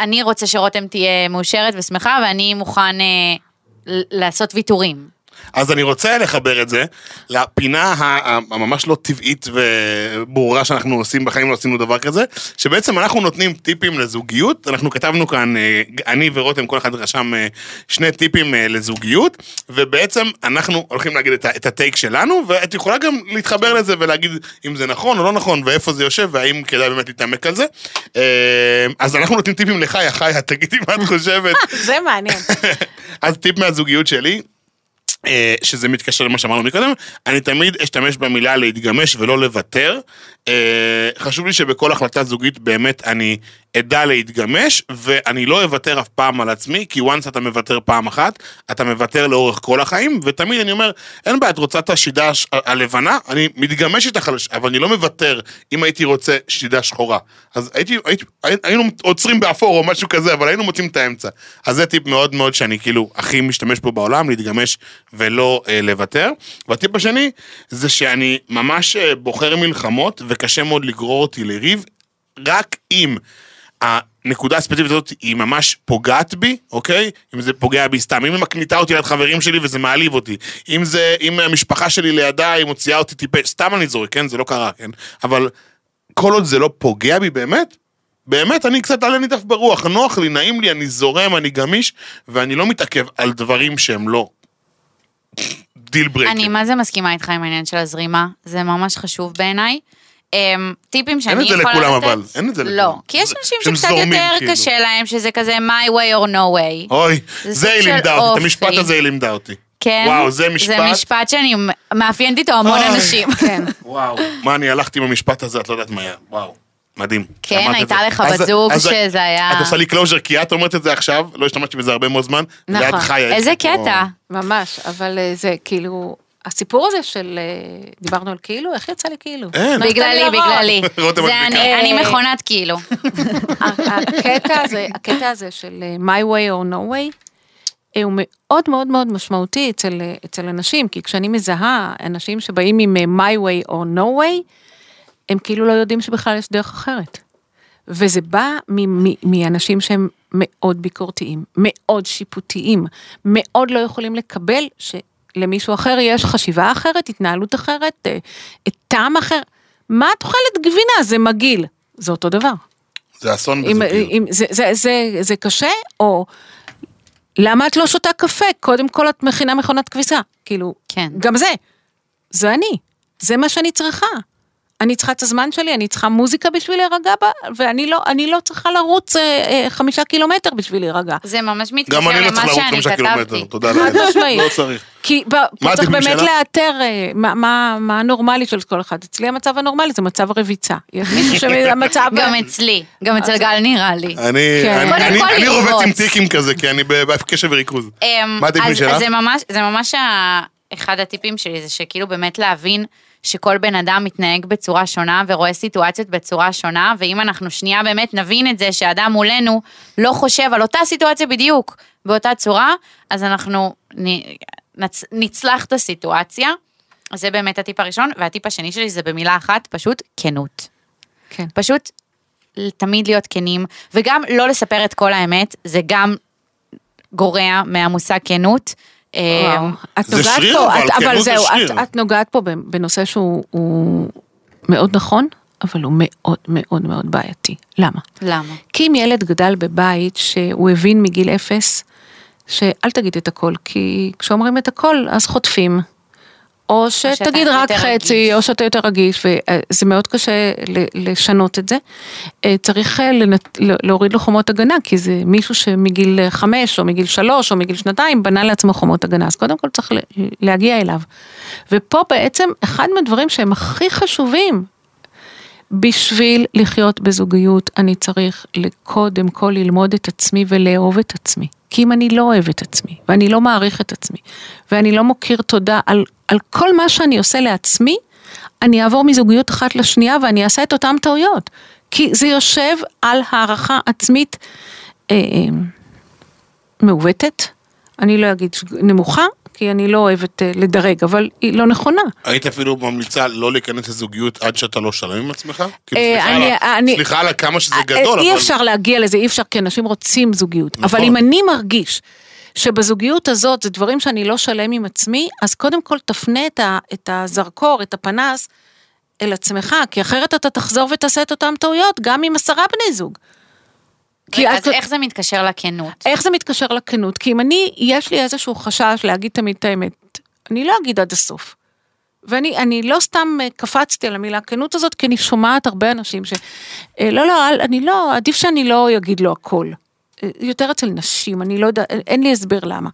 אני רוצה שרותם תהיה מאושרת ושמחה ואני מוכן אה, לעשות ויתורים. אז אני רוצה לחבר את זה לפינה הממש לא טבעית וברורה שאנחנו עושים, בחיים לא עשינו דבר כזה, שבעצם אנחנו נותנים טיפים לזוגיות, אנחנו כתבנו כאן, אה, אני ורותם, כל אחד רשם אה, שני טיפים אה, לזוגיות, ובעצם אנחנו הולכים להגיד את הטייק שלנו, ואת יכולה גם להתחבר לזה ולהגיד אם זה נכון או לא נכון, ואיפה זה יושב, והאם כדאי באמת להתעמק על זה. אז אנחנו נותנים טיפים לחיה, חיה, תגידי מה את חושבת. זה מעניין. אז טיפ מהזוגיות שלי, שזה מתקשר למה שאמרנו מקודם, אני תמיד אשתמש במילה להתגמש ולא לוותר. אה, חשוב לי שבכל החלטה זוגית באמת אני אדע להתגמש, ואני לא אוותר אף פעם על עצמי, כי once אתה מוותר פעם אחת, אתה מוותר לאורך כל החיים, ותמיד אני אומר, אין בעיה, את רוצה את השידה הלבנה, אני מתגמש איתך, אבל אני לא מוותר אם הייתי רוצה שידה שחורה. אז הייתי, הייתי, היינו עוצרים באפור או משהו כזה, אבל היינו מוצאים את האמצע. אז זה טיפ מאוד מאוד שאני כאילו הכי משתמש בו בעולם, להתגמש ולא אה, לוותר. והטיפ השני, זה שאני ממש אה, בוחר מלחמות, וקשה מאוד לגרור אותי לריב, רק אם הנקודה הספציפית הזאת היא ממש פוגעת בי, אוקיי? אם זה פוגע בי סתם, אם היא מקניטה אותי ליד חברים שלי וזה מעליב אותי, אם זה, אם המשפחה שלי לידה היא מוציאה אותי טיפש, סתם אני זורק, כן? זה לא קרה, כן? אבל כל עוד זה לא פוגע בי באמת, באמת, אני קצת עלה נידף ברוח, נוח לי, נעים לי, אני זורם, אני גמיש, ואני לא מתעכב על דברים שהם לא deal breaker. אני מה זה מסכימה איתך עם העניין של הזרימה, זה ממש חשוב בעיניי. אמ, טיפים שאני את זה יכולה לתת... לכולם, אבל. אין את זה לכולם. לא, כי יש זה- אנשים שקצת זורמים, יותר כאילו. קשה להם, שזה כזה my way or no way. אוי, זה זה היא לימדה אותי, את. המשפט הזה היא לימדה אותי. כן? וואו, זה משפט. זה משפט שאני מאפיינת איתו המון אוי. אנשים. כן. וואו. מה, אני הלכתי עם המשפט הזה, את לא יודעת מה היה. וואו. מדהים. כן, את הייתה זה. לך בת זוג שזה היה- את עושה לי closure, כי את אומרת את זה עכשיו, לא השתמשתי בזה הרבה מאוד זמן. נכון. ואת חיה. איזה. קטע. ממש, אבל אה, זה כאילו, הסיפור הזה של, אה, דיברנו על כאילו, איך יצא לי כאילו? אין. בגללי? בגללי. זה. אני, אני מכונת כאילו. הקטע הזה, הקטע הזה של אה, my way or no way, אה, הוא מאוד מאוד מאוד משמעותי אצל, אצל אנשים, כי כשאני מזהה אנשים שבאים עם my way or no way, הם כאילו לא יודעים שבכלל יש דרך אחרת. וזה בא מ- מ- מאנשים שהם מאוד ביקורתיים, מאוד שיפוטיים, מאוד לא יכולים לקבל שלמישהו אחר יש חשיבה אחרת, התנהלות אחרת, אה, טעם אחר. מה את אוכלת גבינה? זה מגעיל. זה אותו דבר. זה אסון בזוגיות. זה, זה, זה, זה קשה, או למה את לא שותה קפה? קודם כל את מכינה מכונת כביסה. כאילו, כן. גם זה. זה אני. זה מה שאני צריכה. אני צריכה את הזמן שלי, אני צריכה מוזיקה בשביל להירגע בה, ואני לא, אני לא צריכה לרוץ אה, אה, חמישה קילומטר בשביל להירגע. זה ממש מתקשר גם אני לא למה צריך לרוץ שאני חמישה קילומטר, כתבתי. תודה חד לאל. משמעית. לא צריך. כי ב- מה פה צריך באמת? לאתר אה, מה, מה, מה הנורמלי של כל אחד. אצלי המצב הנורמלי זה מצב רביצה. יש מישהו שהמצב... גם אצלי, גם אצל גל נראה לי. אני- כן. אני- קודם אני- כל אני רובץ עם. טיקים כזה, כי אני בקשב וריכוז. אמ, מה הטיפים שלך? זה ממש, זה ממש ה- אחד הטיפים שלי, זה שכאילו באמת להבין שכל בן אדם מתנהג בצורה שונה ורואה סיטואציות בצורה שונה, ואם אנחנו שנייה באמת נבין את זה שאדם מולנו לא חושב על אותה סיטואציה בדיוק באותה צורה, אז אנחנו נצ, נצלח את הסיטואציה. זה באמת הטיפ הראשון, והטיפ השני שלי זה במילה אחת, פשוט כנות. כן. פשוט תמיד להיות כנים, וגם לא לספר את כל האמת, זה גם גורע מהמושג כנות. אה, את זה נוגעת שריר, פה, אבל, את, אבל כנות זה זהו, שריר. את, את נוגעת פה בנושא שהוא הוא מאוד נכון, אבל הוא מאוד מאוד מאוד בעייתי. למה? למה? כי אם ילד גדל בבית שהוא הבין מגיל אפס, שאל תגיד את הכל, כי כשאומרים את הכל אז חוטפים. או שתגיד רק חצי, רגיש. או שאתה יותר רגיש, וזה מאוד קשה לשנות את זה. אה, צריך אה, לנ- להוריד לו חומות הגנה, כי זה מישהו שמגיל אה, חמש, או מגיל שלוש, או מגיל שנתיים, בנה לעצמו חומות הגנה, אז קודם כל צריך להגיע אליו. ופה בעצם אחד מהדברים שהם הכי חשובים בשביל לחיות בזוגיות אני צריך קודם כל ללמוד את עצמי ולאהוב את עצמי. כי אם אני לא אוהב את עצמי, ואני לא מעריך את עצמי, ואני לא מוקיר תודה על, על כל מה שאני עושה לעצמי, אני אעבור מזוגיות אחת לשנייה ואני אעשה את אותן טעויות. כי זה יושב על הערכה עצמית אה, מעוותת, אני לא אגיד נמוכה, כי אני לא אוהבת אה, לדרג, אבל היא לא נכונה. היית אפילו ממליצה לא להיכנס לזוגיות עד שאתה לא שלם עם עצמך? כאילו, אה, סליחה על אני- ה- אני- סליחה על כמה שזה אה, גדול, אי אבל... אפשר להגיע לזה, אי אפשר, כי אנשים רוצים זוגיות. נכון. אבל אם אני מרגיש שבזוגיות הזאת זה דברים שאני לא שלם עם עצמי, אז קודם כל תפנה את, ה, את הזרקור, את הפנס, אל עצמך, כי אחרת אתה תחזור ותעשה את אותן טעויות, גם עם עשרה בני זוג. כי רגע, את- אז איך זה מתקשר לכנות? איך זה מתקשר לכנות? כי אם אני, יש לי איזשהו חשש להגיד תמיד את האמת, אני לא אגיד עד הסוף. ואני אני לא סתם אה, קפצתי על המילה כנות הזאת, כי אני שומעת הרבה אנשים ש... אה, לא, לא, אני לא, עדיף שאני לא אגיד לו הכל. יותר אצל נשים, אני לא יודעת, אין לי הסבר למה.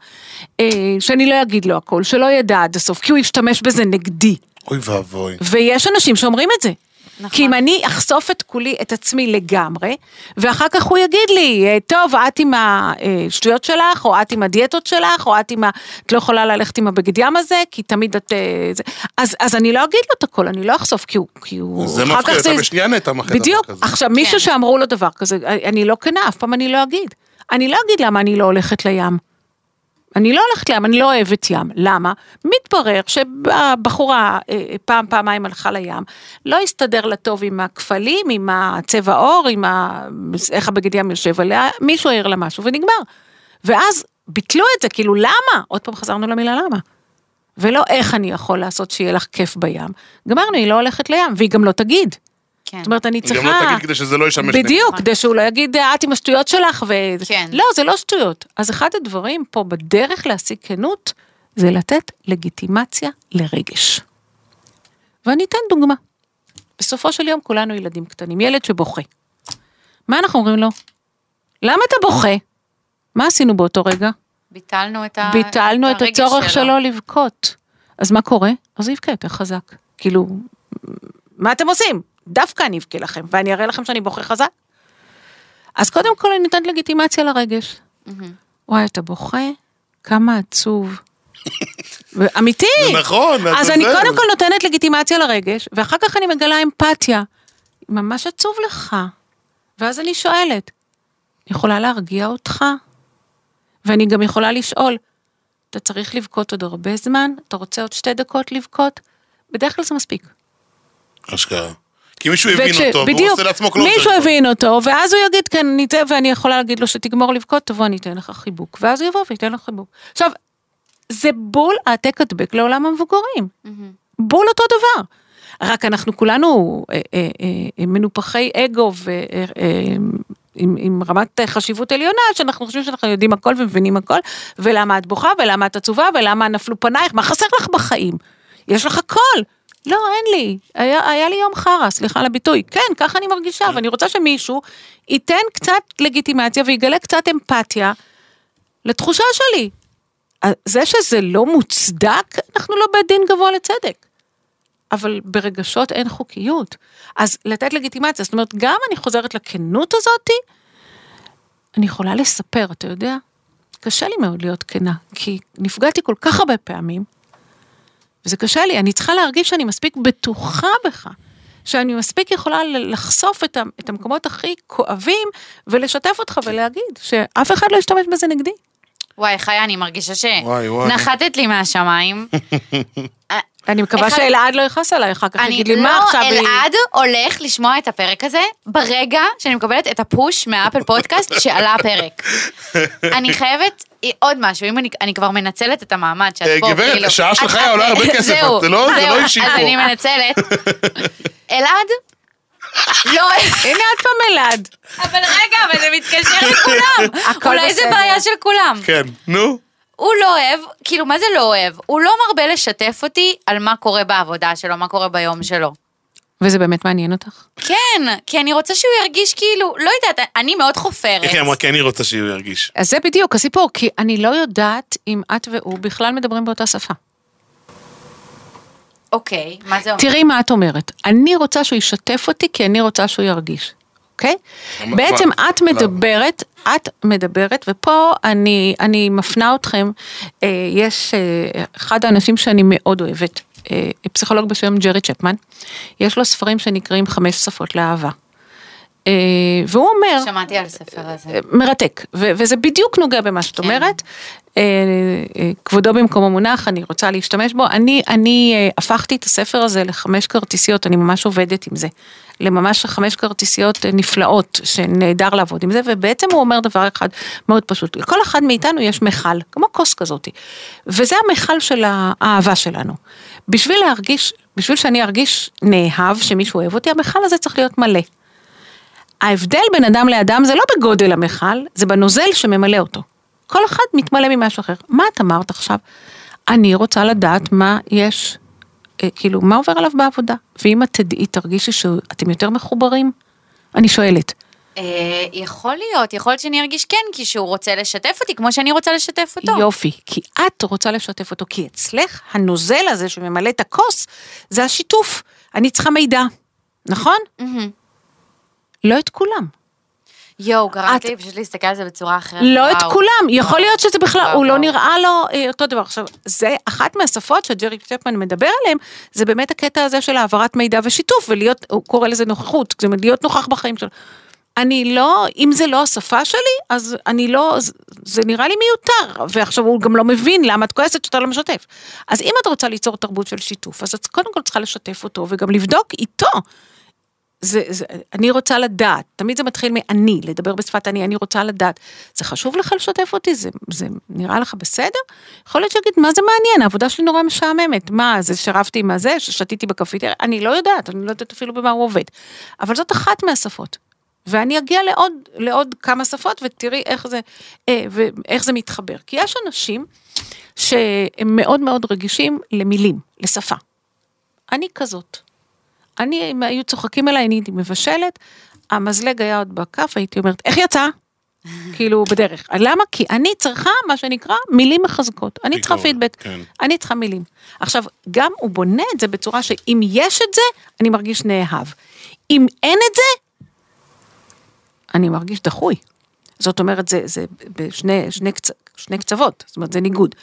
אה, שאני לא אגיד לו הכל, שלא ידע עד הסוף, כי הוא ישתמש בזה נגדי. אוי ואבוי. ויש אנשים שאומרים את זה. נכון. כי אם אני אחשוף את כולי, את עצמי לגמרי, ואחר כך הוא יגיד לי, אה, טוב, את עם השטויות שלך, או את עם הדיאטות שלך, או את עם ה... את לא יכולה ללכת עם הבגד ים הזה, כי תמיד את... אה, זה. אז, אז אני לא אגיד לו את הכל, אני לא אחשוף, כי הוא... כי הוא זה מפחיד, אתה בשנייה נהייתה מהחדר בדיוק. כזה. עכשיו, כן. מישהו שאמרו לו דבר כזה, אני לא כנה, אף פעם אני לא אגיד. אני לא אגיד למה אני לא הולכת לים. אני לא הולכת לים, אני לא אוהבת ים. למה? מתברר שבחורה אה, פעם, פעמיים הלכה לים, לא הסתדר לה טוב עם הכפלים, עם הצבע עור, עם ה... איך הבגד ים יושב עליה, מישהו העיר לה משהו ונגמר. ואז ביטלו את זה, כאילו למה? עוד פעם חזרנו למילה למה. ולא איך אני יכול לעשות שיהיה לך כיף בים. גמרנו, היא לא הולכת לים, והיא גם לא תגיד. כן. זאת אומרת, אני היא צריכה... גם לא תגיד כדי שזה לא ישמש נגדך. בדיוק, כדי שהוא לא יגיד, את עם השטויות שלך, ו... כן. לא, זה לא שטויות. אז אחד הדברים פה בדרך להשיג כנות, זה לתת לגיטימציה לרגש. ואני אתן דוגמה. בסופו של יום כולנו ילדים קטנים, ילד שבוכה. מה אנחנו אומרים לו? למה אתה בוכה? מה עשינו באותו רגע? ביטלנו את ה... ביטלנו את הרגש הצורך שלו לבכות. אז מה קורה? אז הוא יבכה יותר חזק. כאילו, מה אתם עושים? דווקא אני אבכה לכם, ואני אראה לכם שאני בוכה חזק. אז קודם כל אני נותנת לגיטימציה לרגש. וואי, אתה בוכה? כמה עצוב. אמיתי. זה נכון, אז אני זה. קודם כל נותנת לגיטימציה לרגש, ואחר כך אני מגלה אמפתיה. ממש עצוב לך. ואז אני שואלת, אני יכולה להרגיע אותך? ואני גם יכולה לשאול, אתה צריך לבכות עוד הרבה זמן? אתה רוצה עוד שתי דקות לבכות? בדרך כלל זה מספיק. אשכרה. כי מישהו הבין וכש- אותו, והוא בדיוק, עושה לעצמו כלום. מישהו הבין אותו, ואז הוא יגיד, כן, אני אתן, ואני יכולה להגיד לו שתגמור לבכות, תבוא, אני אתן לך חיבוק. ואז הוא יבוא וייתן לך חיבוק. עכשיו, זה בול העתק הדבק לעולם המבוגרים. בול אותו דבר. רק אנחנו כולנו אה, אה, אה, מנופחי אגו ועם עם רמת חשיבות עליונה, שאנחנו חושבים שאנחנו יודעים הכל ומבינים הכל, ולמה את בוכה, ולמה את עצובה, ולמה נפלו פנייך, מה חסר לך בחיים? יש לך הכל. לא, אין לי. היה, היה לי יום חרא, סליחה על הביטוי. כן, ככה אני מרגישה, ואני רוצה שמישהו ייתן קצת לגיטימציה ויגלה קצת אמפתיה לתחושה שלי. זה שזה לא מוצדק, אנחנו לא בית דין גבוה לצדק. אבל ברגשות אין חוקיות. אז לתת לגיטימציה, זאת אומרת, גם אני חוזרת לכנות הזאתי, אני יכולה לספר, אתה יודע? קשה לי מאוד להיות כנה, כי נפגעתי כל כך הרבה פעמים, וזה קשה לי, אני צריכה להרגיש שאני מספיק בטוחה בך, שאני מספיק יכולה לחשוף את, את המקומות הכי כואבים, ולשתף אותך ולהגיד שאף אחד לא ישתמש בזה נגדי. וואי, חיה, אני מרגישה. שנחתת לי מהשמיים. אני מקווה אחד- שאלעד לא יכעס עליי אחר כך, אני יגיד לי לא, מה עכשיו... היא-" אלעד הולך לשמוע את הפרק הזה ברגע שאני מקבלת את הפוש מהאפל פודקאסט שעלה הפרק. אני חייבת עוד משהו, אם אני, אני כבר מנצלת את המעמד שאת אה, פה, גברת, כאילו- השעה שלך עולה הרבה כסף, זהו, זה לא- זה לא אישי אז פה. אני מנצלת. אלעד? לא, הנה עוד פעם אלעד. אבל רגע, אבל זה מתקשר לכולם. אולי זה. בעיה של כולם. כן, נו. הוא לא אוהב, כאילו, מה זה לא אוהב? הוא לא מרבה לשתף אותי על מה קורה בעבודה שלו, מה קורה ביום שלו. וזה באמת מעניין אותך? כן, כי אני רוצה שהוא ירגיש כאילו, לא יודעת, אני מאוד חופרת. איך היא אמרה, כי אני רוצה שהוא ירגיש. אז זה בדיוק הסיפור, כי אני לא יודעת אם את והוא בכלל מדברים באותה שפה. אוקיי, מה זה אומר? תראי מה את אומרת. אני רוצה שהוא ישתף אותי כי אני רוצה שהוא ירגיש, אוקיי? בעצם מה- את מדברת, את מדברת, ופה אני, אני מפנה אתכם, אה, יש אה, אחד האנשים שאני מאוד אוהבת, אה, פסיכולוג בשם ג'רי צ'פמן, יש לו ספרים שנקראים חמש שפות לאהבה. אה, והוא אומר, שמעתי על הספר הזה. מרתק, ו- וזה בדיוק נוגע במה שאת כן. אומרת. אה, אה, כבודו במקומו מונח, אני רוצה להשתמש בו. אני, אני אה, הפכתי את הספר הזה לחמש כרטיסיות, אני ממש עובדת עם זה. לממש חמש כרטיסיות אה, נפלאות, שנהדר לעבוד עם זה, ובעצם הוא אומר דבר אחד מאוד פשוט. לכל אחד מאיתנו יש מכל, כמו כוס כזאת, וזה המכל של האהבה שלנו. בשביל להרגיש, בשביל שאני ארגיש נאהב, שמישהו אוהב אותי, המכל הזה צריך להיות מלא. ההבדל בין אדם לאדם זה לא בגודל המכל, זה בנוזל שממלא אותו. כל אחד מתמלא ממשהו אחר. מה את אמרת עכשיו? אני רוצה לדעת מה יש, אה, כאילו, מה עובר עליו בעבודה. ואם את תדעי, תרגישי שאתם יותר מחוברים? אני שואלת. אה, יכול להיות, יכול להיות שאני ארגיש כן, כי שהוא רוצה לשתף אותי, כמו שאני רוצה לשתף אותו. יופי, כי את רוצה לשתף אותו, כי אצלך הנוזל הזה שממלא את הכוס, זה השיתוף. אני צריכה מידע, נכון? מהמם. לא את כולם. יואו, גרמת את- לי פשוט להסתכל על זה בצורה אחרת. לא את וואו. כולם, יכול וואו. להיות שזה בכלל, וואו, הוא לא וואו. נראה לו אה, אותו דבר. עכשיו, זה אחת מהשפות שג'רי צ'פמן מדבר עליהן, זה באמת הקטע הזה של העברת מידע ושיתוף, ולהיות, הוא קורא לזה נוכחות, זה להיות נוכח בחיים שלו. אני לא, אם זה לא השפה שלי, אז אני לא, זה- זה נראה לי מיותר, ועכשיו הוא גם לא מבין למה את כועסת שאתה לא משתף. אז אם את רוצה ליצור תרבות של שיתוף, אז את קודם כל צריכה לשתף אותו, וגם לבדוק איתו. זה, זה, אני רוצה לדעת, תמיד זה מתחיל מאני, לדבר בשפת אני, אני רוצה לדעת. זה חשוב לך לשתף אותי? זה, זה נראה לך בסדר? יכול להיות שיגיד, מה זה מעניין, העבודה שלי נורא משעממת. מה, זה שרבתי עם הזה, ששתיתי בקפיטריה? אני לא יודעת, אני לא יודעת אפילו במה הוא עובד. אבל זאת אחת מהשפות. ואני אגיע לעוד, לעוד כמה שפות ותראי איך זה, אה, ואיך זה מתחבר. כי יש אנשים שהם מאוד מאוד רגישים למילים, לשפה. אני כזאת. אני, אם היו צוחקים עליי, אני הייתי מבשלת, המזלג היה עוד בכף, הייתי אומרת, איך יצא? כאילו, בדרך. למה? כי אני צריכה, מה שנקרא, מילים מחזקות. אני צריכה פידבק. כן. אני צריכה מילים. עכשיו, גם הוא בונה את זה בצורה שאם יש את זה, אני מרגיש נאהב. אם אין את זה, אני מרגיש דחוי. זאת אומרת, זה, זה בשני שני, קצ, שני קצוות, זאת אומרת, זה ניגוד.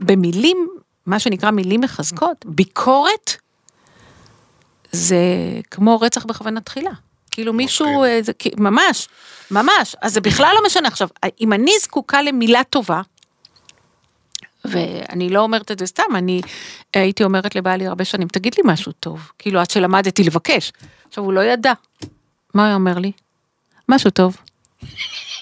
במילים, מה שנקרא מילים מחזקות, ביקורת, זה כמו רצח בכוונה תחילה. כאילו מישהו, אה, זה, ממש, ממש, אז זה בכלל לא משנה. עכשיו, אם אני זקוקה למילה טובה, ואני לא אומרת את זה סתם, אני הייתי אומרת לבעלי הרבה שנים, תגיד לי משהו טוב, כאילו עד שלמדתי לבקש. עכשיו, הוא לא ידע. מה הוא אומר לי? משהו טוב.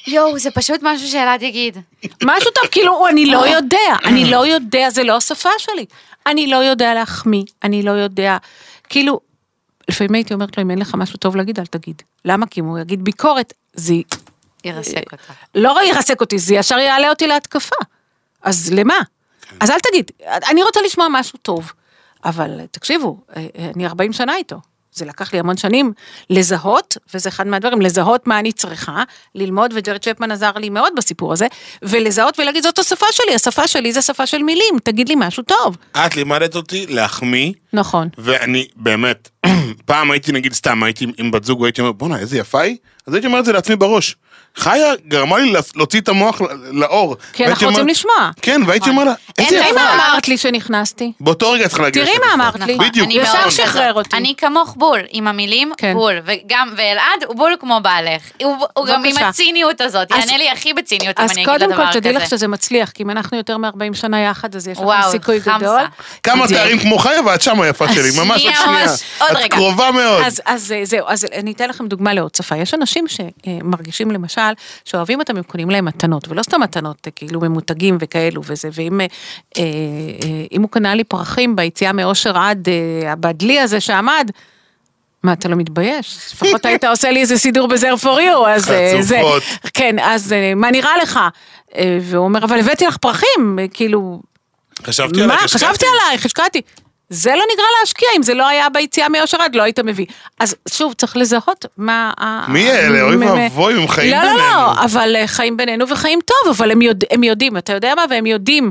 יואו, זה פשוט משהו שאלעד יגיד. משהו טוב, כאילו, אני לא יודע, אני לא יודע, זה לא השפה שלי. אני לא יודע להחמיא, אני לא יודע, כאילו, לפעמים הייתי אומרת לו, אם אין לך משהו טוב להגיד, אל תגיד. למה? כי אם הוא יגיד ביקורת, זה ירסק אותה. לא ירסק אותי, זה ישר יעלה אותי להתקפה. אז למה? אז אל תגיד, אני רוצה לשמוע משהו טוב. אבל תקשיבו, אה, אני 40 שנה איתו. זה לקח לי המון שנים לזהות, וזה אחד מהדברים, לזהות מה אני צריכה, ללמוד, וג'רד צ'פמן עזר לי מאוד בסיפור הזה, ולזהות ולהגיד, זאת השפה שלי, השפה שלי זה שפה של מילים, תגיד לי משהו טוב. את לימדת אותי להחמיא, נכון. ואני באמת, פעם הייתי נגיד סתם, הייתי עם בת זוג והייתי אומר, בואנה, איזה יפה היא, אז הייתי אומר את זה לעצמי בראש. חיה גרמה לי להוציא את המוח לאור. כי והייתי אנחנו רוצים לשמוע. כן, והייתי אומר לה, איזה אין תראי יפה. מה אמרת לי שנכנסתי. באותו רגע צריכה להגיד. תראי לך מה. אמרת לי. בדיוק. אני ישר מאוד שחרר. אותי. אני כמוך בול, עם המילים כן. בול, וגם, ואלעד הוא בול כמו בעלך. הוא גם עם. הציניות הזאת, אז- יענה לי הכי בציניות אם אז אני אגיד לו קודם דבר כל, תדעי לך כזה. שזה מצליח, כי אם אנחנו יותר מ-40 שנה יחד, אז יש לנו סיכוי. גדול. כמה תארים כמו חיה ואת שם היפה שלי, ממש עוד שנייה, את. קרובה מאוד. אז, אז אה, זהו, אז אני אתן לכם דוגמה לעוד שפה. יש אנשים שמרגישים למשל, שאוהבים אותם, הם קונים להם מתנות, ולא סתם מתנות, אה, כאילו ממותגים וכאלו וזה, ואם אה, אה, אה, אם הוא קנה לי פרחים ביציאה מאושר עד אה, הבדלי הזה שעמד, מה, אתה לא מתבייש? לפחות היית עושה לי איזה סידור בזר פור יו, אז אה, זה, חצופות. כן, אז מה נראה לך? והוא אומר, אבל הבאתי לך פרחים, כאילו, חשבתי מה? עלייך, חשבתי השקעתי. עלייך, השקעתי. זה לא נגרע להשקיע, אם זה לא היה ביציאה מאושר עד, לא היית מביא. אז שוב, צריך לזהות מה... מי אלה? אוי ואבוי, הם חיים לא, לא, בינינו. לא, אבל אה, חיים בינינו וחיים טוב, אבל הם, יודע, הם יודעים, אתה יודע מה? והם יודעים.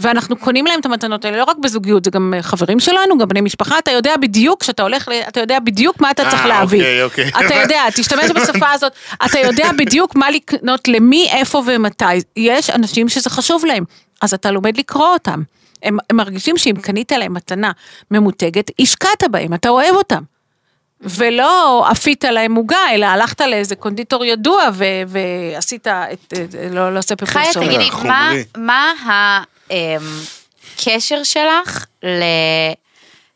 ואנחנו קונים להם את המתנות האלה, לא רק בזוגיות, זה גם אה, חברים שלנו, גם בני משפחה, אתה יודע בדיוק, כשאתה הולך, אתה יודע בדיוק מה אתה צריך אה, להביא. אוקיי, אוקיי. אתה יודע, תשתמש בשפה הזאת, אתה יודע בדיוק מה לקנות למי, איפה ומתי. יש אנשים שזה חשוב להם, אז אתה לומד לקרוא אותם. הם, הם מרגישים שאם קנית להם מתנה ממותגת, השקעת בהם, אתה אוהב אותם. ולא עפית להם עוגה, אלא הלכת לאיזה קונדיטור ידוע ו- ועשית את, לא, לא עושה פה חיה. תגידי. מה, מה הקשר שלך ל...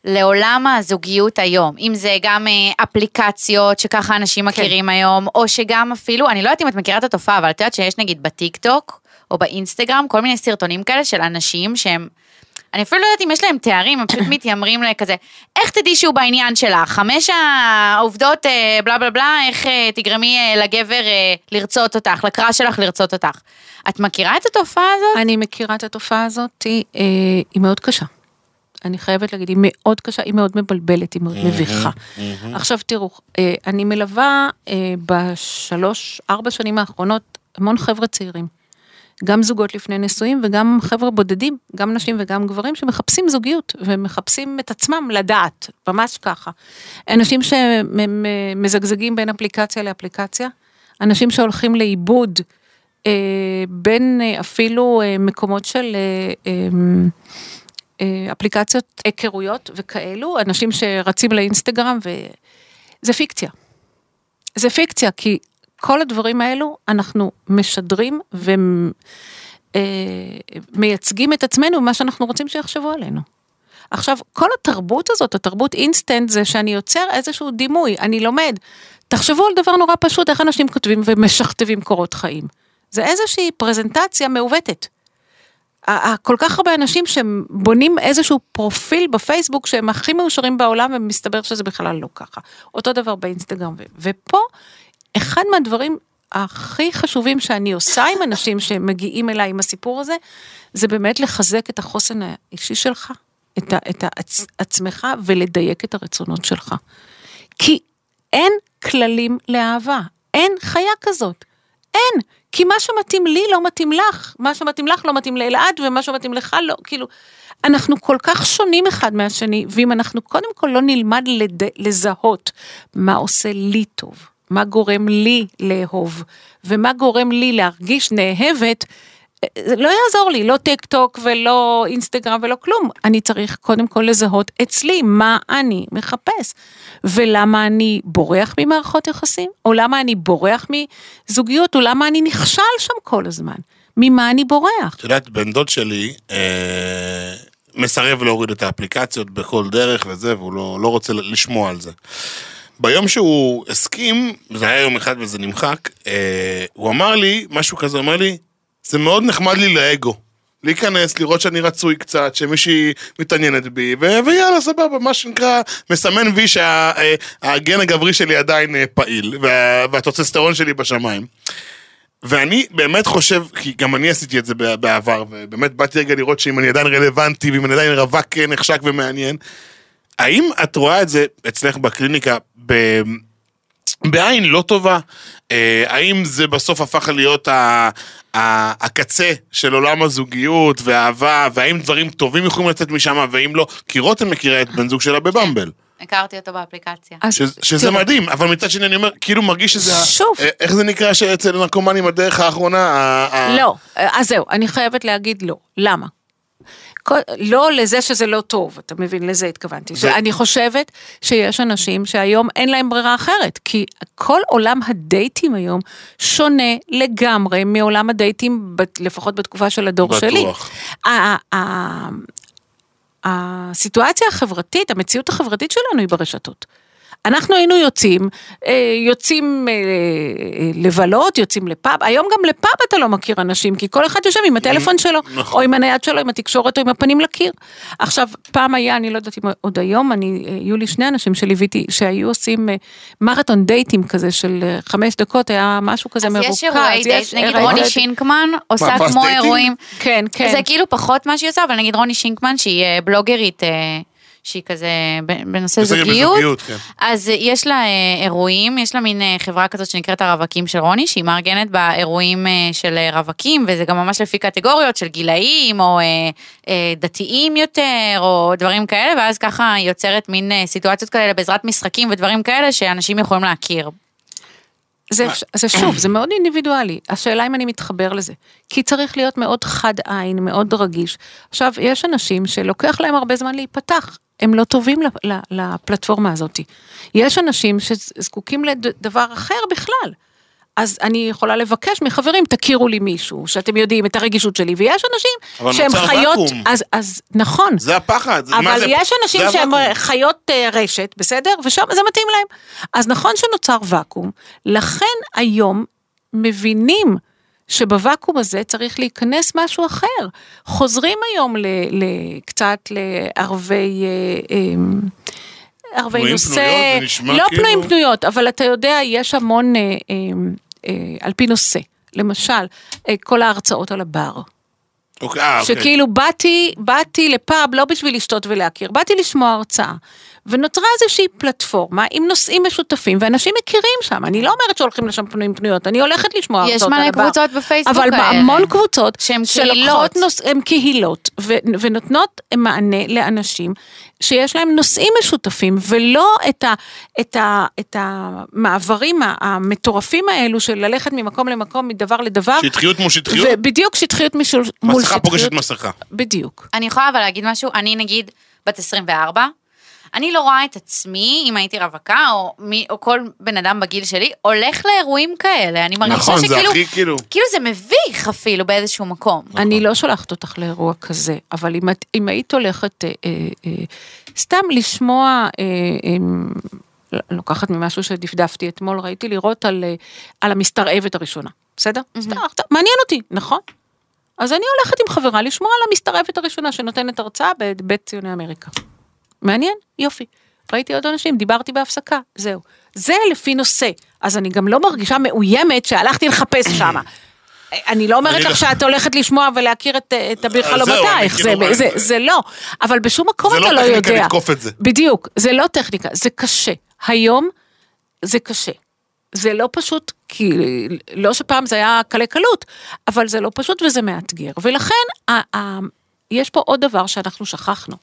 לעולם הזוגיות היום, אם זה גם אה, אפליקציות שככה אנשים מכירים היום, או שגם אפילו, אני לא יודעת אם את מכירה את התופעה, אבל את יודעת שיש נגיד בטיק טוק או באינסטגרם כל מיני סרטונים כאלה של אנשים שהם, אני אפילו לא יודעת אם יש להם תארים, הם פשוט מתיימרים לכזה, איך תדעי שהוא בעניין שלך? חמש העובדות אה, בלה בלה בלה, איך אה, תגרמי אה, לגבר אה, לרצות אותך, לקרא שלך לרצות אותך. את מכירה את התופעה הזאת? אני מכירה את התופעה הזאת, היא, אה, היא מאוד קשה. אני חייבת להגיד, היא מאוד קשה, היא מאוד מבלבלת, היא מאוד מביכה. עכשיו תראו, אה, אני מלווה אה, בשלוש, ארבע שנים האחרונות המון חבר'ה צעירים. גם זוגות לפני נישואים וגם חבר'ה בודדים, גם נשים וגם גברים שמחפשים זוגיות ומחפשים את עצמם לדעת, ממש ככה. אנשים שמזגזגים בין אפליקציה לאפליקציה, אנשים שהולכים לאיבוד אה, בין אה, אפילו אה, מקומות של אה, אה, אה, אפליקציות היכרויות וכאלו, אנשים שרצים לאינסטגרם וזה פיקציה. זה פיקציה, כי כל הדברים האלו אנחנו משדרים ומייצגים את עצמנו במה שאנחנו רוצים שיחשבו עלינו. עכשיו, כל התרבות הזאת, התרבות אינסטנט, זה שאני יוצר איזשהו דימוי, אני לומד. תחשבו על דבר נורא פשוט, איך אנשים כותבים ומשכתבים קורות חיים. זה איזושהי פרזנטציה מעוותת. כל כך הרבה אנשים שבונים איזשהו פרופיל בפייסבוק שהם הכי מאושרים בעולם ומסתבר שזה בכלל לא ככה. אותו דבר באינסטגרם. ופה, אחד מהדברים הכי חשובים שאני עושה עם אנשים שמגיעים אליי עם הסיפור הזה, זה באמת לחזק את החוסן האישי שלך, את, ה- את העצ- עצמך ולדייק את הרצונות שלך. כי אין כללים לאהבה, אין חיה כזאת. אין, כי מה שמתאים לי לא מתאים לך, מה שמתאים לך לא מתאים לאלעד, ומה שמתאים לך לא, כאילו, אנחנו כל כך שונים אחד מהשני, ואם אנחנו קודם כל לא נלמד לד... לזהות מה עושה לי טוב, מה גורם לי לאהוב, ומה גורם לי להרגיש נאהבת, זה לא יעזור לי, לא טיק טוק ולא אינסטגרם ולא כלום. אני צריך קודם כל לזהות אצלי מה אני מחפש. ולמה אני בורח ממערכות יחסים, או למה אני בורח מזוגיות, או למה אני נכשל שם כל הזמן. ממה אני בורח? את יודעת, בן דוד שלי אה, מסרב להוריד את האפליקציות בכל דרך וזה, והוא לא, לא רוצה לשמוע על זה. ביום שהוא הסכים, זה היה יום אחד וזה נמחק, אה, הוא אמר לי, משהו כזה, אמר לי, זה מאוד נחמד לי לאגו. להיכנס, לראות שאני רצוי קצת, שמישהי מתעניינת בי, ו- ויאללה, סבבה, מה שנקרא, מסמן וי שהגן הגברי שלי עדיין אה, פעיל, וה- והטוסטסטרון שלי בשמיים. ואני באמת חושב, כי גם אני עשיתי את זה בעבר, ובאמת באתי רגע לראות שאם אני עדיין רלוונטי, ואם אני עדיין רווק אה, נחשק ומעניין, האם את רואה את זה אצלך בקליניקה ב... בעין לא טובה? אה, האם זה בסוף הפך להיות ה... ה... הקצה של עולם הזוגיות והאהבה, והאם דברים טובים יכולים לצאת משם, ואם לא, כי רותם מכירה את בן זוג שלה בבמבל. הכרתי אותו באפליקציה. ש... שזה תראו, מדהים, אבל מצד שני אני אומר, כאילו מרגיש שזה... שוב. אה, איך זה נקרא שאצל נרקומנים הדרך האחרונה? ה- ה- לא, אז זהו, אני חייבת להגיד לא. למה? לא לזה שזה לא טוב, אתה מבין? לזה התכוונתי. זה- אני חושבת שיש אנשים שהיום אין להם ברירה אחרת, כי כל עולם הדייטים היום שונה לגמרי מעולם הדייטים, לפחות בתקופה של הדור בטוח. שלי. ה- הסיטואציה החברתית, המציאות החברתית שלנו היא ברשתות. אנחנו היינו יוצאים, אה, יוצאים אה, אה, לבלות, יוצאים לפאב, היום גם לפאב אתה לא מכיר אנשים, כי כל אחד יושב עם הטלפון שלו, נכון. או עם הנייד שלו, עם התקשורת או עם הפנים לקיר. עכשיו, פעם היה, אני לא יודעת אם עוד היום, אני, היו לי שני אנשים שליוויתי, שהיו עושים מרתון דייטים כזה של חמש דקות, היה משהו כזה אז מרוכז. יש אירועי דייט, נגיד אירועי רוני דייט. שינקמן עושה מה, כמו speed dating? אירועים. כן, כן. זה כאילו פחות מה שהיא עושה, אבל נגיד רוני שינקמן, שהיא בלוגרית, שהיא כזה בנושא זוגיות. בזוגיות, כן. אז יש לה אה, אירועים, יש לה מין אה, חברה כזאת שנקראת הרווקים של רוני, שהיא מארגנת בה אירועים אה, של אה, רווקים, וזה גם ממש לפי קטגוריות של גילאים, או אה, אה, דתיים יותר, או דברים כאלה, ואז ככה היא יוצרת מין אה, סיטואציות כאלה בעזרת משחקים ודברים כאלה שאנשים יכולים להכיר. זה, זה שוב, זה מאוד אינדיבידואלי. השאלה אם אני מתחבר לזה. כי צריך להיות מאוד חד עין, מאוד רגיש. עכשיו, יש אנשים שלוקח להם הרבה זמן להיפתח. הם לא טובים לפלטפורמה הזאת. יש אנשים שזקוקים לדבר אחר בכלל. אז אני יכולה לבקש מחברים, תכירו לי מישהו, שאתם יודעים את הרגישות שלי, ויש אנשים אבל שהם נוצר חיות, ואקום. אז, אז נכון, זה הפחד. אבל זה- יש אנשים זה שהם הוואקום. חיות אה, רשת, בסדר? ושם זה מתאים להם. אז נכון שנוצר ואקום, לכן היום מבינים שבוואקום הזה צריך להיכנס משהו אחר. חוזרים היום ל, ל, קצת לערבי... אה, אה, ערבי נושא, פנויות, לא כאילו- פנויים פנויות, אבל אתה יודע, יש המון אה, אה, אה, על פי נושא. למשל, אה, כל ההרצאות על הבר. אוקיי, אה, אוקיי. שכאילו באתי, באתי לפאב לא בשביל לשתות ולהכיר, באתי לשמוע הרצאה. ונוצרה איזושהי פלטפורמה עם נושאים משותפים, ואנשים מכירים שם, אני לא אומרת שהולכים לשם פנויים פנויות, אני הולכת לשמוע יש הרצאות על מלא. קבוצות בפייסבוק אבל כאלה. המון קבוצות, שהן קהילות. נוש... הן קהילות, ו... ונותנות מענה לאנשים שיש להם נושאים משותפים, ולא את, ה... את, ה... את המעברים המטורפים האלו של ללכת ממקום למקום, מדבר לדבר. שטחיות מול שטחיות, ובדיוק שטחיות. מול מסכה פוגשת שטחיות. מסכה. בדיוק. אני יכולה אבל להגיד משהו, אני נגיד בת 24, אני לא רואה את עצמי, אם הייתי רווקה, או, מי, או כל בן אדם בגיל שלי, הולך לאירועים כאלה. אני מרגישה נכון, זה שכאילו, הכי כאילו... כאילו זה מביך אפילו באיזשהו מקום. אני לא שולחת אותך לאירוע כזה, אבל אם, את, אם היית הולכת אה, אה, אה, סתם לשמוע, אה, אה, לוקחת ממשהו שדפדפתי אתמול, ראיתי לראות על, אה, על המסתרעבת הראשונה, בסדר? סתם, סתם, מעניין אותי, נכון? אז אני הולכת עם חברה לשמוע על המסתרעבת הראשונה שנותנת הרצאה בבית ציוני אמריקה. מעניין? יופי. ראיתי עוד אנשים, דיברתי בהפסקה, זהו. זה לפי נושא, אז אני גם לא מרגישה מאוימת שהלכתי לחפש שמה. אני לא אומרת לך לא- שאת הולכת לשמוע ולהכיר את, את אביר זהו, חלומותייך, זה, כאילו- זה, זה לא, אבל בשום מקום זה אתה לא לא יודע. טכניקה לתקוף את זה. בדיוק, זה לא טכניקה, זה קשה. היום זה קשה. זה לא פשוט, כי לא שפעם זה היה קלי קלות, אבל זה לא פשוט וזה מאתגר. ולכן, ה, ה, יש פה עוד דבר שאנחנו שכחנו.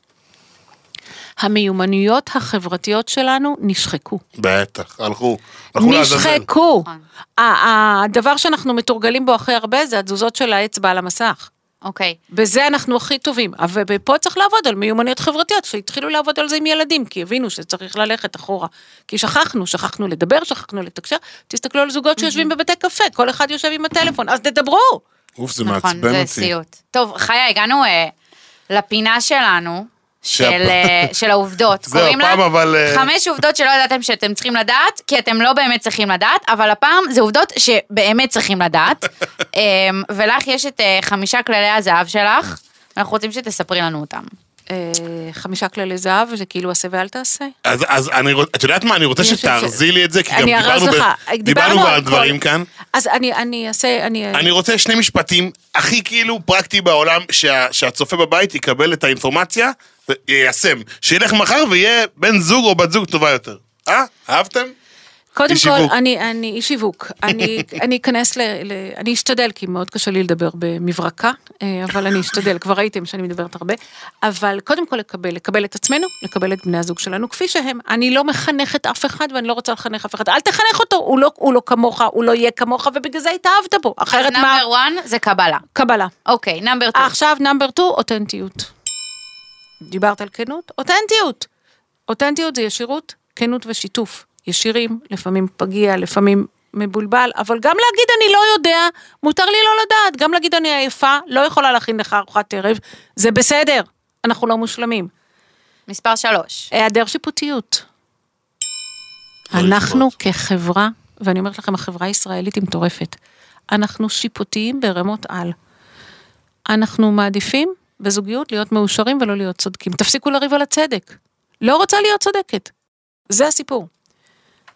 המיומנויות החברתיות שלנו נשחקו. בטח, הלכו. הלכו. נשחקו. נכון. ה- הדבר שאנחנו מתורגלים בו הכי הרבה זה התזוזות של האצבע על המסך. אוקיי. בזה אנחנו הכי טובים, ופה צריך לעבוד על מיומנויות חברתיות, שהתחילו לעבוד על זה עם ילדים, כי הבינו שצריך ללכת אחורה. כי שכחנו, שכחנו לדבר, שכחנו לתקשר, תסתכלו על זוגות שיושבים בבתי קפה, כל אחד יושב עם הטלפון, אז תדברו. אוף, זה נכון, מעצבן זה אותי. סיוט. טוב, חיה, הגענו אה, לפינה שלנו. של, אה, של העובדות, זהו, קוראים לה הפעם אבל, אה, חמש עובדות שלא ידעתם שאתם צריכים לדעת, כי אתם לא באמת צריכים לדעת, אבל הפעם זה עובדות שבאמת צריכים לדעת. אמ, ולך יש את אה, חמישה כללי הזהב שלך, ואנחנו רוצים שתספרי לנו אותם. חמישה כללי זהב, זה כאילו עשה ואל תעשה. אז, אז אני רוצ... את יודעת מה, אני רוצה שתארזי לי את זה, כי גם דיברנו. ב... דיברנו דיברנו כבר על דברים כאן. אז אני, אני אעשה, אני... אני רוצה שני משפטים הכי כאילו פרקטי בעולם, שה... שהצופה בבית יקבל את האינפורמציה ויישם. שילך מחר ויהיה בן זוג או בת זוג טובה יותר. אה? אהבתם? קודם כל, שיווק. אני, אני איש שיווק. אני, אני אכנס ל, ל... אני אשתדל, כי מאוד קשה לי לדבר במברקה, אה, אבל אני אשתדל, כבר ראיתם שאני מדברת הרבה. אבל קודם כל לקבל, לקבל את עצמנו, לקבל את בני הזוג שלנו כפי שהם. אני לא מחנכת אף אחד ואני לא רוצה לחנך אף אחד. אל תחנך אותו, הוא לא, הוא לא כמוך, הוא לא יהיה כמוך, ובגלל זה התאהבת בו. אז אחרת מה? נאמבר 1 זה קבלה. קבלה. אוקיי, נאמבר 2. עכשיו נאמבר 2, אותנטיות. דיברת על כנות? אותנטיות. אותנטיות זה ישירות, כנות ושיתוף. ישירים, לפעמים פגיע, לפעמים מבולבל, אבל גם להגיד אני לא יודע, מותר לי לא לדעת. גם להגיד אני עייפה, לא יכולה להכין לך ארוחת ערב, זה בסדר, אנחנו לא מושלמים. מספר 3. היעדר שיפוטיות. לא אנחנו. כחברה, ואני אומרת לכם, החברה הישראלית היא מטורפת. אנחנו שיפוטיים ברמות על. אנחנו מעדיפים בזוגיות להיות מאושרים ולא להיות צודקים. תפסיקו לריב על הצדק. לא רוצה להיות צודקת. זה הסיפור.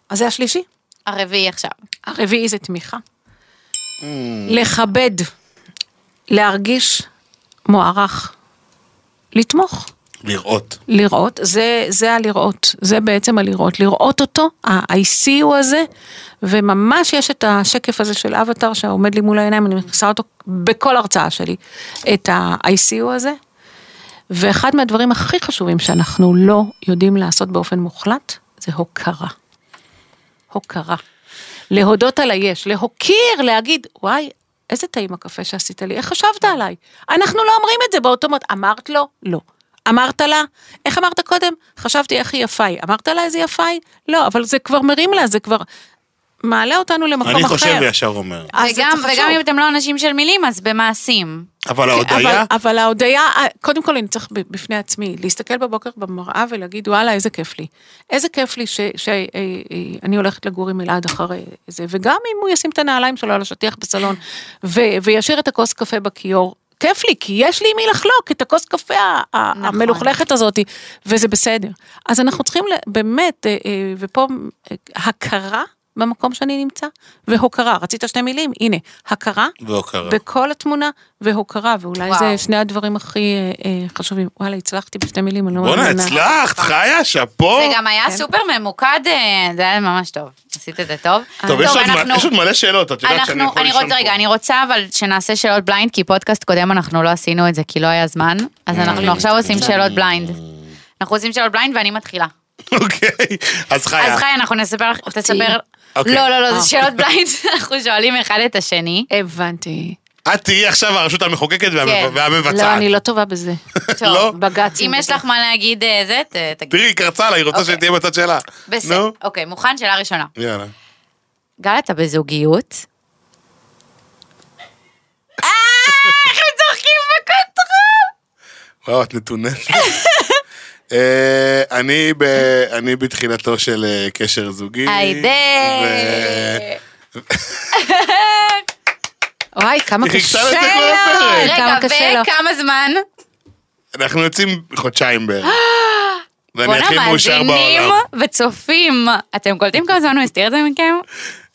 אז זה השלישי. הרביעי עכשיו. הרביעי זה תמיכה. לכבד, להרגיש מוערך, לתמוך. לראות. לראות, זה, זה הלראות, זה בעצם הלראות, לראות אותו, ה-ICU הזה, וממש יש את השקף הזה של אבטאר שעומד לי מול העיניים, אני מכניסה אותו בכל הרצאה שלי, את ה-ICU הזה, ואחד מהדברים הכי חשובים שאנחנו לא יודעים לעשות באופן מוחלט, זה הוקרה. הוקרה. להודות על היש, להוקיר, להגיד, וואי, איזה טעים הקפה שעשית לי, איך חשבת עליי? אנחנו לא אומרים את זה באוטומט, אמרת לו? לא. אמרת לה? איך אמרת קודם? חשבתי איך היא יפה היא. אמרת לה איזה יפה היא? לא, אבל זה כבר מרים לה, זה כבר מעלה אותנו למקום אני אחר. חושב וישר אומר. אז זה וגם. וגם אם אתם לא אנשים של מילים, אז במעשים. אבל ההודיה, אבל, אבל ההודיה, קודם כל אני צריך בפני עצמי, להסתכל בבוקר במראה ולהגיד וואלה איזה כיף לי. איזה כיף לי שאני הולכת לגור עם אלעד אחרי זה, וגם אם הוא ישים את הנעליים שלו על השטיח בסלון ו, וישאיר את הכוס קפה בכיור. כיף לי, כי יש לי עם מי לחלוק את הכוס קפה נכון. המלוכלכת הזאת, וזה בסדר. אז אנחנו צריכים באמת, אה, אה, ופה אה, הכרה במקום שאני נמצא, והוקרה, רצית שתי מילים? הנה, הכרה והוקרה. בכל התמונה והוקרה, ואולי וואו. זה שני הדברים הכי אה, אה, חשובים. וואלה, הצלחתי בשתי מילים, אני לא בואנה, מאמינה. הצלחת, חיה, שאפו. זה גם היה כן. סופר ממוקד, אה, זה היה ממש טוב. עשית את זה טוב. טוב, יש עוד מ- אנחנו- יש עוד מלא שאלות, את יודעת שאני אנחנו, יכול אני לישון רוצה, רגע, פה. אני רוצה אבל שנעשה שאלות blind, כי פודקאסט קודם אנחנו לא עשינו את זה, כי לא היה זמן, אז אנחנו עכשיו עושים שאלות blind. אנחנו עושים שאלות blind ואני מתחילה. אוקיי, אז חיה. אז חי, אנחנו נספר, תספר, אוקיי. לא, לא, לא, אה. זה שאלות blind, אנחנו שואלים אחד את השני. הבנתי. את תהיי עכשיו הרשות המחוקקת כן. והמבצעת. לא, אני לא טובה בזה. טוב, לא? בג"צים. אם יש לך מה להגיד אה, זה, ת- תגיד. תראי, היא קרצה לה, היא רוצה אוקיי. שתהיה בצד שלה. בסדר, אוקיי, מוכן? שאלה ראשונה. יאללה. גל, אתה בזוגיות? אה, איך הם צוחקים ב control? וואו, את נתונפת. אה, אני ב- אני בתחילתו של אה, קשר זוגי. היידה. וואי, כמה קשה לו, רגע. וכמה זמן? אנחנו יוצאים חודשיים בערך. ואני הכי מאושר מאזינים בעולם. וצופים. אתם קולטים כמה זמן הוא הסתיר את זה מכם?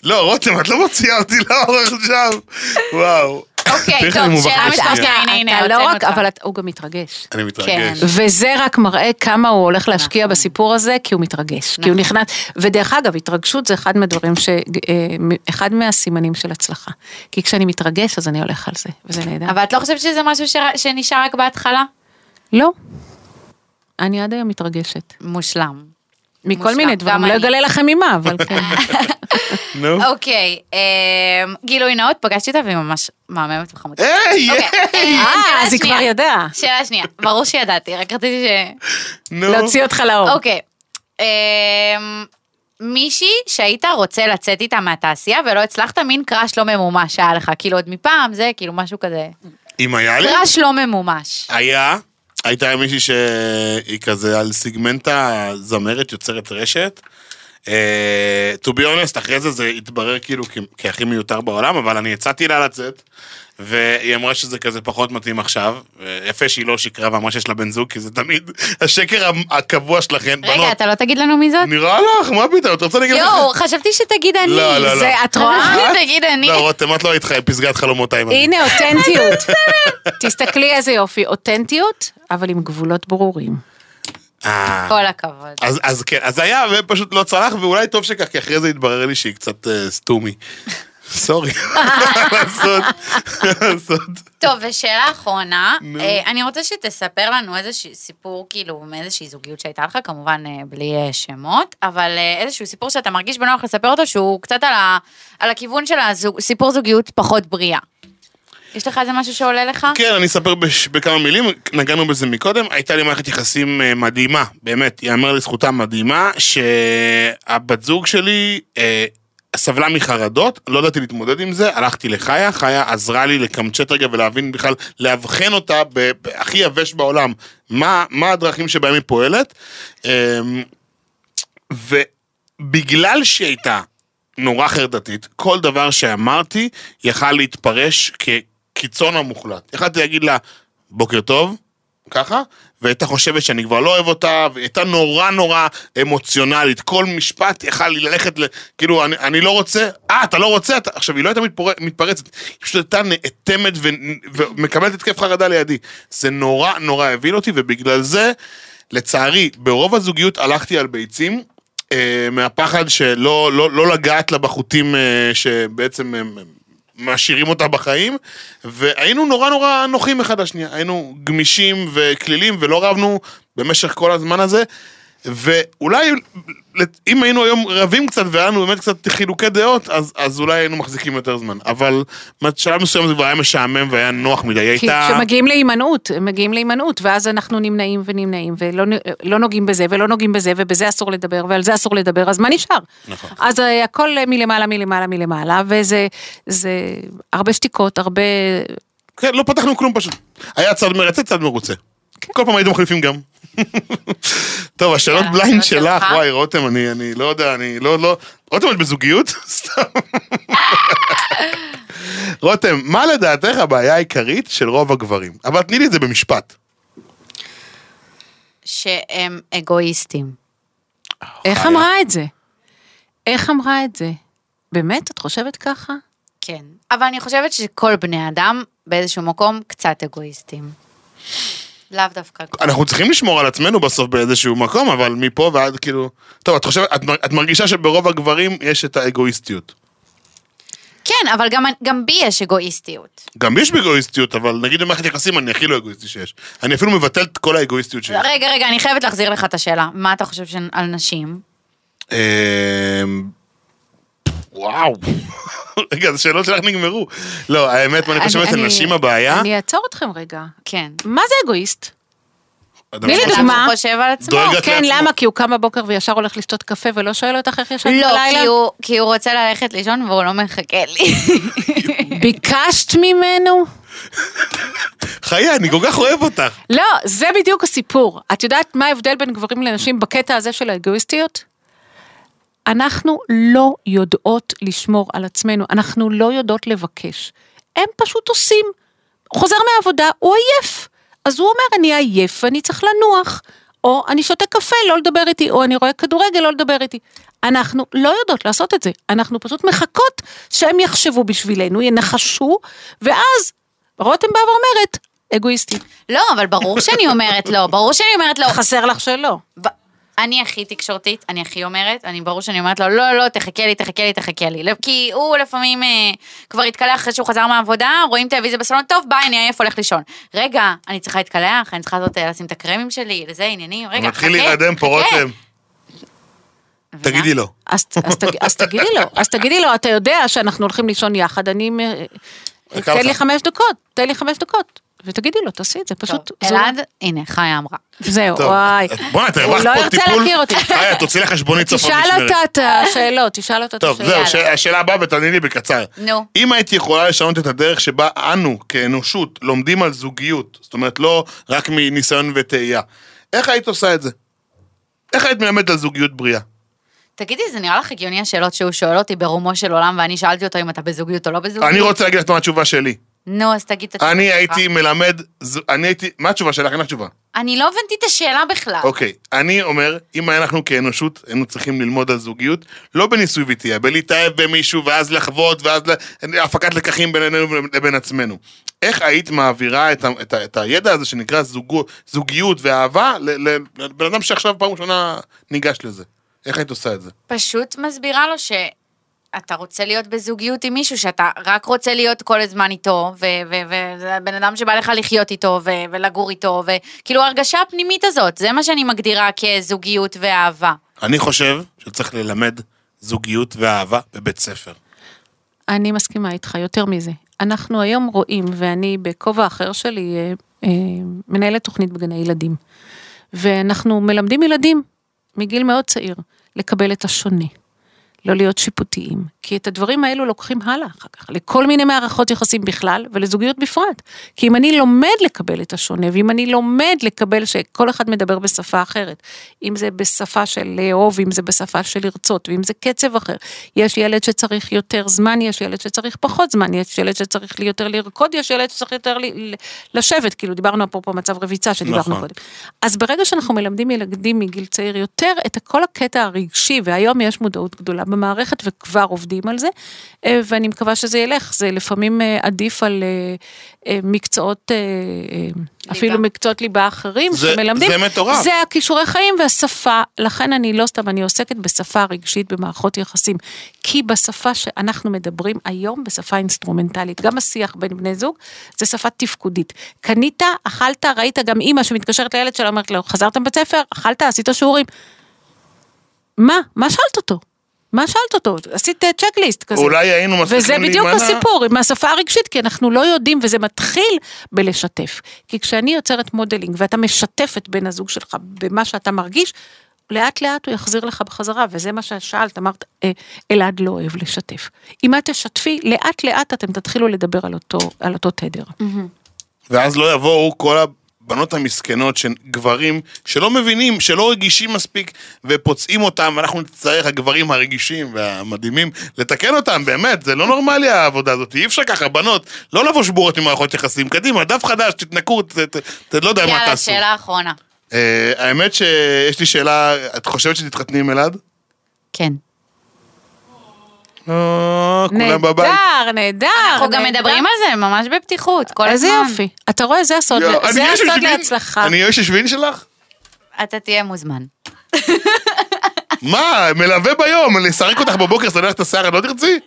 לא, רותם, את לא מוציאה אותי לאור עכשיו. וואו. אוקיי, טוב, שאלה בשנייה. מספר שתיים, הנה, הנה, אתה לא רק. אבל אתה- הוא גם מתרגש. אני מתרגש. וזה רק מראה כמה הוא הולך להשקיע נכון. בסיפור הזה, כי הוא מתרגש. כי הוא נכנס, ודרך אגב, התרגשות זה אחד מהדברים ש... אה, אחד מהסימנים של הצלחה. כי כשאני מתרגש, אז אני הולך על זה, וזה נהדר. אבל את לא חושבת שזה משהו ש- שנשאר רק בהתחלה? לא. אני עד היום מתרגשת. מושלם. מכל מיני דברים, לא. אגלה לכם ממה, אבל כן. נו. אוקיי, אמ, גילוי נאות, פגשתי אותה והיא ממש מהממת וחמודה. היי, אוקיי, היי. אה, אה, שאלה אז היא שנייה. כבר ידעה. שאלה שנייה, ברור שידעתי, רק רציתי ש... נו. להוציא אותך לאור. אוקיי. אמ, מישהי שהיית רוצה לצאת איתה מהתעשייה ולא הצלחת, מין קראש לא ממומש שהיה לך, כאילו עוד מפעם, זה כאילו משהו כזה. אם היה לי? קראש לא ממומש. היה. הייתה מישהי שהיא כזה על סיגמנטה זמרת יוצרת רשת. אה, to be honest, אחרי זה זה התברר כאילו כהכי מיותר בעולם, אבל אני הצעתי לה לצאת, והיא אמרה שזה כזה פחות מתאים עכשיו. יפה שהיא לא שקרה ואמרה שיש לה בן זוג, כי זה תמיד השקר הקבוע שלכן, רגע, בנות. אתה לא תגיד לנו מי זאת? נראה לך, מה פתאום, את רוצה להגיד לך? יואו, חשבתי שתגיד אני. לא, לא, לא. זה, את רואה? תגיד אני. לא, רותם, את לא היית חי- פסגת חלומותיי. עם הנה אותנטיות. תסתכלי איזה יופי, אותנטיות, אבל עם גבולות ברורים. אה. כל הכבוד. אז, אז כן, אז היה ופשוט לא צלח, ואולי טוב שכך, כי אחרי זה התברר לי שהיא קצת אה, סתומי. סורי, לעשות. טוב, ושאלה אחרונה. אה, אני רוצה שתספר לנו איזשהו סיפור, כאילו, מאיזושהי זוגיות שהייתה לך, כמובן אה, בלי אה, שמות, אבל איזשהו סיפור שאתה מרגיש בנוח לספר אותו, שהוא קצת על, הכיוון של הזוג, סיפור זוגיות פחות בריאה. יש לך איזה משהו שעולה לך? כן, אני אספר בש, בכמה מילים, נגענו בזה מקודם, הייתה לי מערכת יחסים מדהימה, באמת, יאמר לזכותה מדהימה, שהבת זוג שלי סבלה מחרדות, לא ידעתי להתמודד עם זה, הלכתי לחיה, חיה עזרה לי לקמצ'ט רגע ולהבין בכלל, לאבחן אותה ב- ב- הכי יבש בעולם, מה, מה הדרכים שבהם היא פועלת. אה, ובגלל שהיא הייתה נורא חרדתית, כל דבר שאמרתי יכל להתפרש כקיצון המוחלט. יכלתי להגיד לה, בוקר טוב, ככה, והייתה חושבת שאני כבר לא אוהב אותה, והיא הייתה נורא נורא אמוציונלית, כל משפט יכל לי ללכת, ל... כאילו, אני, אני לא רוצה, אה, אתה לא רוצה, אתה... עכשיו, היא לא הייתה מתפור... מתפרצת, היא פשוט הייתה נאטמת ו... ומקבלת התקף חרדה לידי. זה נורא נורא הבין אותי, ובגלל זה, לצערי, ברוב הזוגיות הלכתי על ביצים, אה, מהפחד שלא לא, לא לגעת לה בחוטים אה, שבעצם הם משאירים אותה בחיים, והיינו נורא נורא נוחים אחד לשנייה, היינו גמישים וכלילים ולא רבנו במשך כל הזמן הזה, ואולי אם היינו היום רבים קצת והיה לנו באמת קצת חילוקי דעות, אז, אז אולי היינו מחזיקים יותר זמן, אבל בשלב מסוים זה כבר היה משעמם והיה נוח מדי, כי הייתה... כשמגיעים להימנעות, הם מגיעים להימנעות, ואז אנחנו נמנעים ונמנעים, ולא לא נוגעים בזה, ולא נוגעים בזה, ובזה אסור לדבר, ועל זה אסור לדבר, אז מה נשאר? נכון. אז אה, הכל מלמעלה, מלמעלה, מלמעלה, וזה זה הרבה שתיקות, הרבה... כן, לא פתחנו כלום פשוט. היה צד מרצה, צד מרוצה. כל פעם הייתם מחליפים גם. טוב, השאלות בליינד שלך. וואי, רותם, אני, אני לא יודע, אני לא, לא... רותם, את בזוגיות? סתם. רותם, מה לדעתך הבעיה העיקרית של רוב הגברים? אבל תני לי את זה במשפט. שהם אגואיסטים. איך חיה. אמרה את זה? איך אמרה את זה? באמת, את חושבת ככה? כן. אבל אני חושבת שכל בני אדם באיזשהו מקום קצת אגואיסטים. לאו דווקא. אנחנו צריכים לשמור על עצמנו בסוף באיזשהו מקום, אבל מפה ועד כאילו... טוב, את חושבת, את, את מרגישה שברוב הגברים יש את האגואיסטיות. כן, אבל גם, גם בי יש אגואיסטיות. גם לי יש באגואיסטיות, אבל נגיד במערכת יחסים אני הכי לא אגואיסטי שיש. אני אפילו מבטל את כל האגואיסטיות שלי. רגע, רגע, אני חייבת להחזיר לך את השאלה. מה אתה חושב ש- על נשים? וואו. רגע, אז השאלות שלך נגמרו. לא, האמת, מה אני חושב אצל אני- נשים הבעיה? אני אעצור אתכם רגע. כן. מה זה אגואיסט? אדם תני לי שחושב- דוגמה. אדם שחושב על עצמו. כן. למה? כי הוא קם בבוקר וישר הולך לשתות קפה ולא שואל אותך איך ישנת לא, בלילה? כי הוא, כי הוא רוצה ללכת לישון והוא לא מחכה לי. ביקשת ממנו? חיי, אני כל כך אוהב אותך. לא, זה בדיוק הסיפור. את יודעת מה ההבדל בין גברים לנשים בקטע הזה של האגואיסטיות? אנחנו לא יודעות לשמור על עצמנו, אנחנו לא יודעות לבקש. הם פשוט עושים. חוזר מהעבודה, הוא עייף. אז הוא אומר, אני עייף ואני צריך לנוח. או אני שותה קפה, לא לדבר איתי, או אני רואה כדורגל, לא לדבר איתי. אנחנו לא יודעות לעשות את זה. אנחנו פשוט מחכות שהם יחשבו בשבילנו, ינחשו, ואז רותם באה ואומרת, אגואיסטית. לא, אבל ברור שאני אומרת לא, ברור שאני אומרת לא. חסר לך שלא. ב- אני הכי תקשורתית, אני הכי אומרת, אני ברור שאני אומרת לו, לא, לא, תחכה לי, תחכה לי, תחכה לי. לא- כי הוא לפעמים אה, כבר התקלח אחרי שהוא חזר מהעבודה, רואים טלוויזיה בסלון, טוב, ביי, אני עייף, הולך לישון. רגע, אני צריכה להתקלח, אני צריכה לעשות, אה, לשים את הקרמים שלי, לזה עניינים, רגע, מתחיל חכה, להירדם פה, חכה. רותם. תגידי לו. אז, אז, תג, אז תגידי לו, אז תגידי לו, אתה יודע שאנחנו הולכים לישון יחד, אני... חכה תן. לי חמש דקות, תן לי חמש דקות. ותגידי לו, תעשי את זה, פשוט... טוב, זו- אלעד, הנה, חיה אמרה. זהו, טוב, וואי. בוא'נה, אתה הוא הרווחת לא פה ירצה טיפול. להכיר אותי. חיי, תוציא לך חשבונית סוף תשאל. אותה את השאלות, תשאל אותה את טוב, השאלות. זהו, השאלה הבאה ותעני לי בקצר. נו. אם היית יכולה לשנות את הדרך שבה אנו, כאנושות, לומדים על זוגיות, זאת אומרת, לא רק מניסיון וטעייה, איך היית עושה את זה? איך היית מלמדת על זוגיות בריאה? תגידי, זה נראה לך הגיוני השאלות שהוא שואל אותי ברומו של עולם, ואני שאלתי אותו אם אתה בזוגיות או לא בזוגיות? אני רוצה להגיד לך מה התשובה שלי. נו, אז תגיד את התשובה אני שלך. הייתי מלמד, ז- אני הייתי, מה התשובה שלך? אין לך תשובה. אני לא הבנתי את השאלה בכלל. אוקיי, אני אומר, אם אנחנו כאנושות היינו צריכים ללמוד על זוגיות, לא בניסוי וטעייה, בלהתאהב במישהו ואז לחוות ואז ל- הפקת לקחים בינינו לבין עצמנו. איך היית מעבירה את, ה, את, ה, את הידע הזה שנקרא זוגו, זוגיות ואהבה ל- ל- לבן אדם שעכשיו פעם ראשונה ניגש לזה? איך היית עושה את זה? פשוט מסבירה לו שאתה רוצה להיות בזוגיות עם מישהו שאתה רק רוצה להיות כל הזמן איתו, וזה בן אדם שבא לך לחיות איתו ו- ולגור איתו, וכאילו ההרגשה הפנימית הזאת, זה מה שאני מגדירה כזוגיות ואהבה. אני חושב שצריך ללמד זוגיות ואהבה בבית ספר. אני מסכימה איתך, יותר מזה. אנחנו היום רואים, ואני בכובע אחר שלי אה, אה, מנהלת תוכנית בגני ילדים, ואנחנו מלמדים ילדים מגיל מאוד צעיר לקבל את השונה, לא להיות שיפוטיים, כי את הדברים האלו לוקחים הלאה אחר כך, לכל מיני מערכות יחסים בכלל ולזוגיות בפרט. כי אם אני לומד לקבל את השונה, ואם אני לומד לקבל שכל אחד מדבר בשפה אחרת, אם זה בשפה של לאהוב, אם זה בשפה של לרצות, ואם זה קצב אחר, יש ילד שצריך יותר זמן, יש ילד שצריך פחות זמן, יש ילד שצריך יותר לרקוד, יש ילד שצריך יותר ל- לשבת, כאילו דיברנו אפרופו מצב רביצה שדיברנו נכון. קודם. אז ברגע שאנחנו מלמדים ילדים מגיל צעיר יותר את כל הקטע הרגשי, והיום יש מודעות גדולה במערכת וכבר עובדים על זה, אה, ואני מקווה שזה ילך, זה לפעמים אה, עדיף על אה, מקצועות, אה, אפילו מקצועות ליבה אחרים זה- שמלמדים. זה מטורף. זה הכישורי חיים והשפה, לכן אני לא סתם, אני עוסקת בשפה רגשית במערכות יחסים, כי בשפה שאנחנו מדברים היום, בשפה אינסטרומנטלית, גם השיח בין בני זוג, זה שפה תפקודית. קנית, אכלת, ראית גם אימא שמתקשרת לילד שלה, אומרת לו, חזרתם בית ספר, אכלת, עשית שיעורים. מה? מה שאלת אותו? מה שאלת אותו? עשית צ'קליסט כזה. אולי היינו מצליחים וזה בדיוק להימנע. הסיפור, עם השפה הרגשית, כי אנחנו לא יודעים, וזה מתחיל בלשתף. כי כשאני יוצרת modeling, ואתה משתף את בן הזוג שלך במה שאתה מרגיש, לאט לאט הוא יחזיר לך בחזרה, וזה מה ששאלת, אמרת, אה, אלעד לא אוהב לשתף. אם את תשתפי, לאט לאט אתם תתחילו לדבר על אותו, על אותו תדר. ואז לא יבואו כל הבנות המסכנות גברים שלא מבינים, שלא רגישים מספיק ופוצעים אותם, ואנחנו נצטרך, הגברים הרגישים והמדהימים, לתקן אותם, באמת, זה לא נורמלי העבודה הזאת, אי אפשר ככה, בנות, לא לבוא שבורות ממערכות יחסים, קדימה, דף חדש, תתנקו, ת- ת- ת- לא יודע מה יאללה, תעשו. שאלה אחרונה. אה, האמת שיש לי שאלה, את חושבת שתתחתני עם אלעד? כן. אה, כולם בבית. נהדר, נהדר. אנחנו גם. מדברים על זה ממש בפתיחות, כל איזה הזמן. יופי. אתה רואה, זה הסוד, אני להצלחה. אני יש שביעין שלך? אתה תהיה מוזמן. מה, מלווה ביום, לסרק אותך בבוקר, לך את השיער, לא תרצי?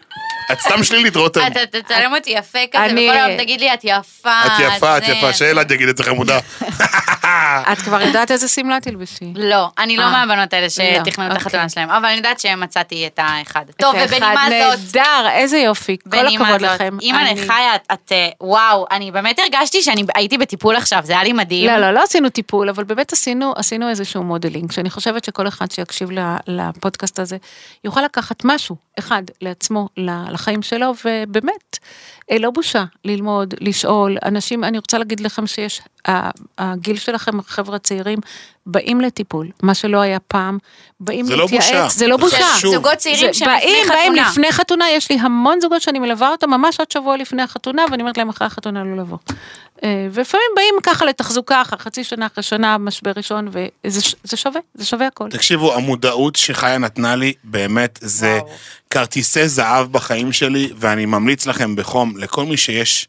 את סתם שלילית, רותם. אתה תצלם אותי יפה כזה, אני- וכל היום תגיד לי, את יפה. את יפה, את זה." יפה, שאלעד יגיד את זה חמודה. את כבר יודעת איזה שמלה תלבשי. לא, אני לא אה. מהבנות האלה שתכננו את אוקיי. החתונה שלהם, אבל אני יודעת שמצאתי את האחד. טוב, ובנימה זאת, נהדר, איזה יופי, כל הכבוד לכם. אימא אני- לחיה, את- את, אה, וואו, אני באמת הרגשתי שאני הייתי בטיפול עכשיו, זה היה לי מדהים. לא, לא, לא עשינו טיפול, אבל באמת עשינו, עשינו איזשהו modeling, שאני חושבת שכל אחד שיקשיב ל- לפודקאסט הזה, יוכל לקחת משהו, אחד, לעצמו, לחיים שלו, ובאמת, אה, לא בושה ללמוד, לשאול. אנשים, אני רוצה להגיד לכם שיש, הגיל שלכם, החבר'ה הצעירים, באים לטיפול, מה שלא היה פעם, באים זה לא להתייעץ, בושה, זה לא זה בושה. חשוב. זוגות צעירים זה- שלפני באים, באים חתונה. לפני חתונה, יש לי המון זוגות שאני מלווה אותם ממש עד שבוע לפני החתונה, ואני אומרת להם אחרי החתונה לא לבוא. אה, ולפעמים באים ככה לתחזוקה, אחרי חצי שנה, אחרי שנה, משבר ראשון, וזה שווה, זה שווה הכל. תקשיבו, המודעות שחיה נתנה לי, באמת, זה וואו. כרטיסי זהב בחיים שלי, ואני ממליץ לכם בחום, לכל מי שיש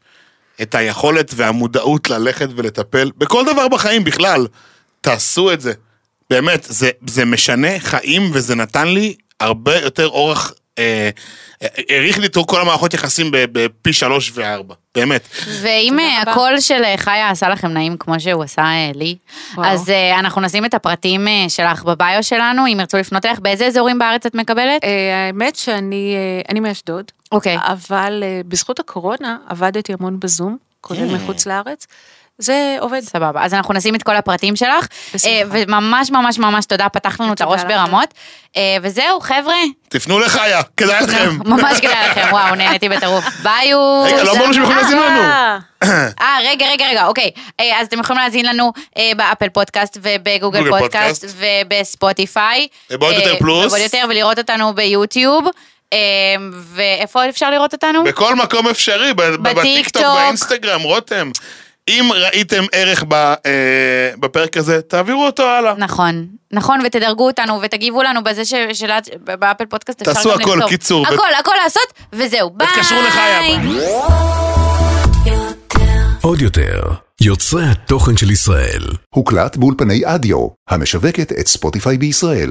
את היכולת והמודעות ללכת ולטפל, בכל דבר בחיים בכלל, תעשו את זה. באמת, זה, זה משנה חיים, וזה נתן לי הרבה יותר אורך, אה, אה, האריך לי את כל המערכות יחסים ב- בפי שלוש וארבע, באמת. ואם אה. הקול של חיה עשה לכם נעים כמו שהוא עשה לי. אז אנחנו נשים את הפרטים שלך בביו שלנו, אם ירצו לפנות אליך, באיזה אזורים בארץ את מקבלת? האמת שאני אני מאשדוד, אוקיי. אבל בזכות הקורונה עבדתי המון בזום, כולל Mm. מחוץ לארץ. זה עובד. סבבה, אז אנחנו נשים את כל הפרטים שלך, בשמחה. אה, וממש ממש ממש תודה, פתחת לנו את הראש. ברמות. אה, וזהו, חבר'ה, תפנו לחיה, כדאי לכם. ממש כדאי לכם, וואו, נהניתי בטירוף. ביו. רגע, לא אמרנו שהם יכולים להאזין לנו. אה, אה, רגע, רגע, רגע, אוקיי. אז אתם יכולים להאזין לנו באפל פודקאסט ובגוגל גוגל פודקאסט. ובספוטיפיי. ובעוד יותר פלוס. ובעוד יותר, ולראות אותנו ביוטיוב. ואיפה עוד אפשר לראות אותנו? בכל מקום אפשרי, בטיקטוק. באינסטגרם, רותם. אם ראיתם ערך ב- אה, בפרק הזה, תעבירו אותו הלאה. נכון, נכון, ותדרגו אותנו ותגיבו לנו בזה ש- של- באפל פודקאסט אפשר גם תעשו לכתוב. הכל, קיצור. הכל, הכל לעשות, וזהו, ביי. ותתקשרו לחיה. עוד יותר, יוצרי התוכן של ישראל. הוקלט באולפני אדיו, המשווקת את ספוטיפיי בישראל.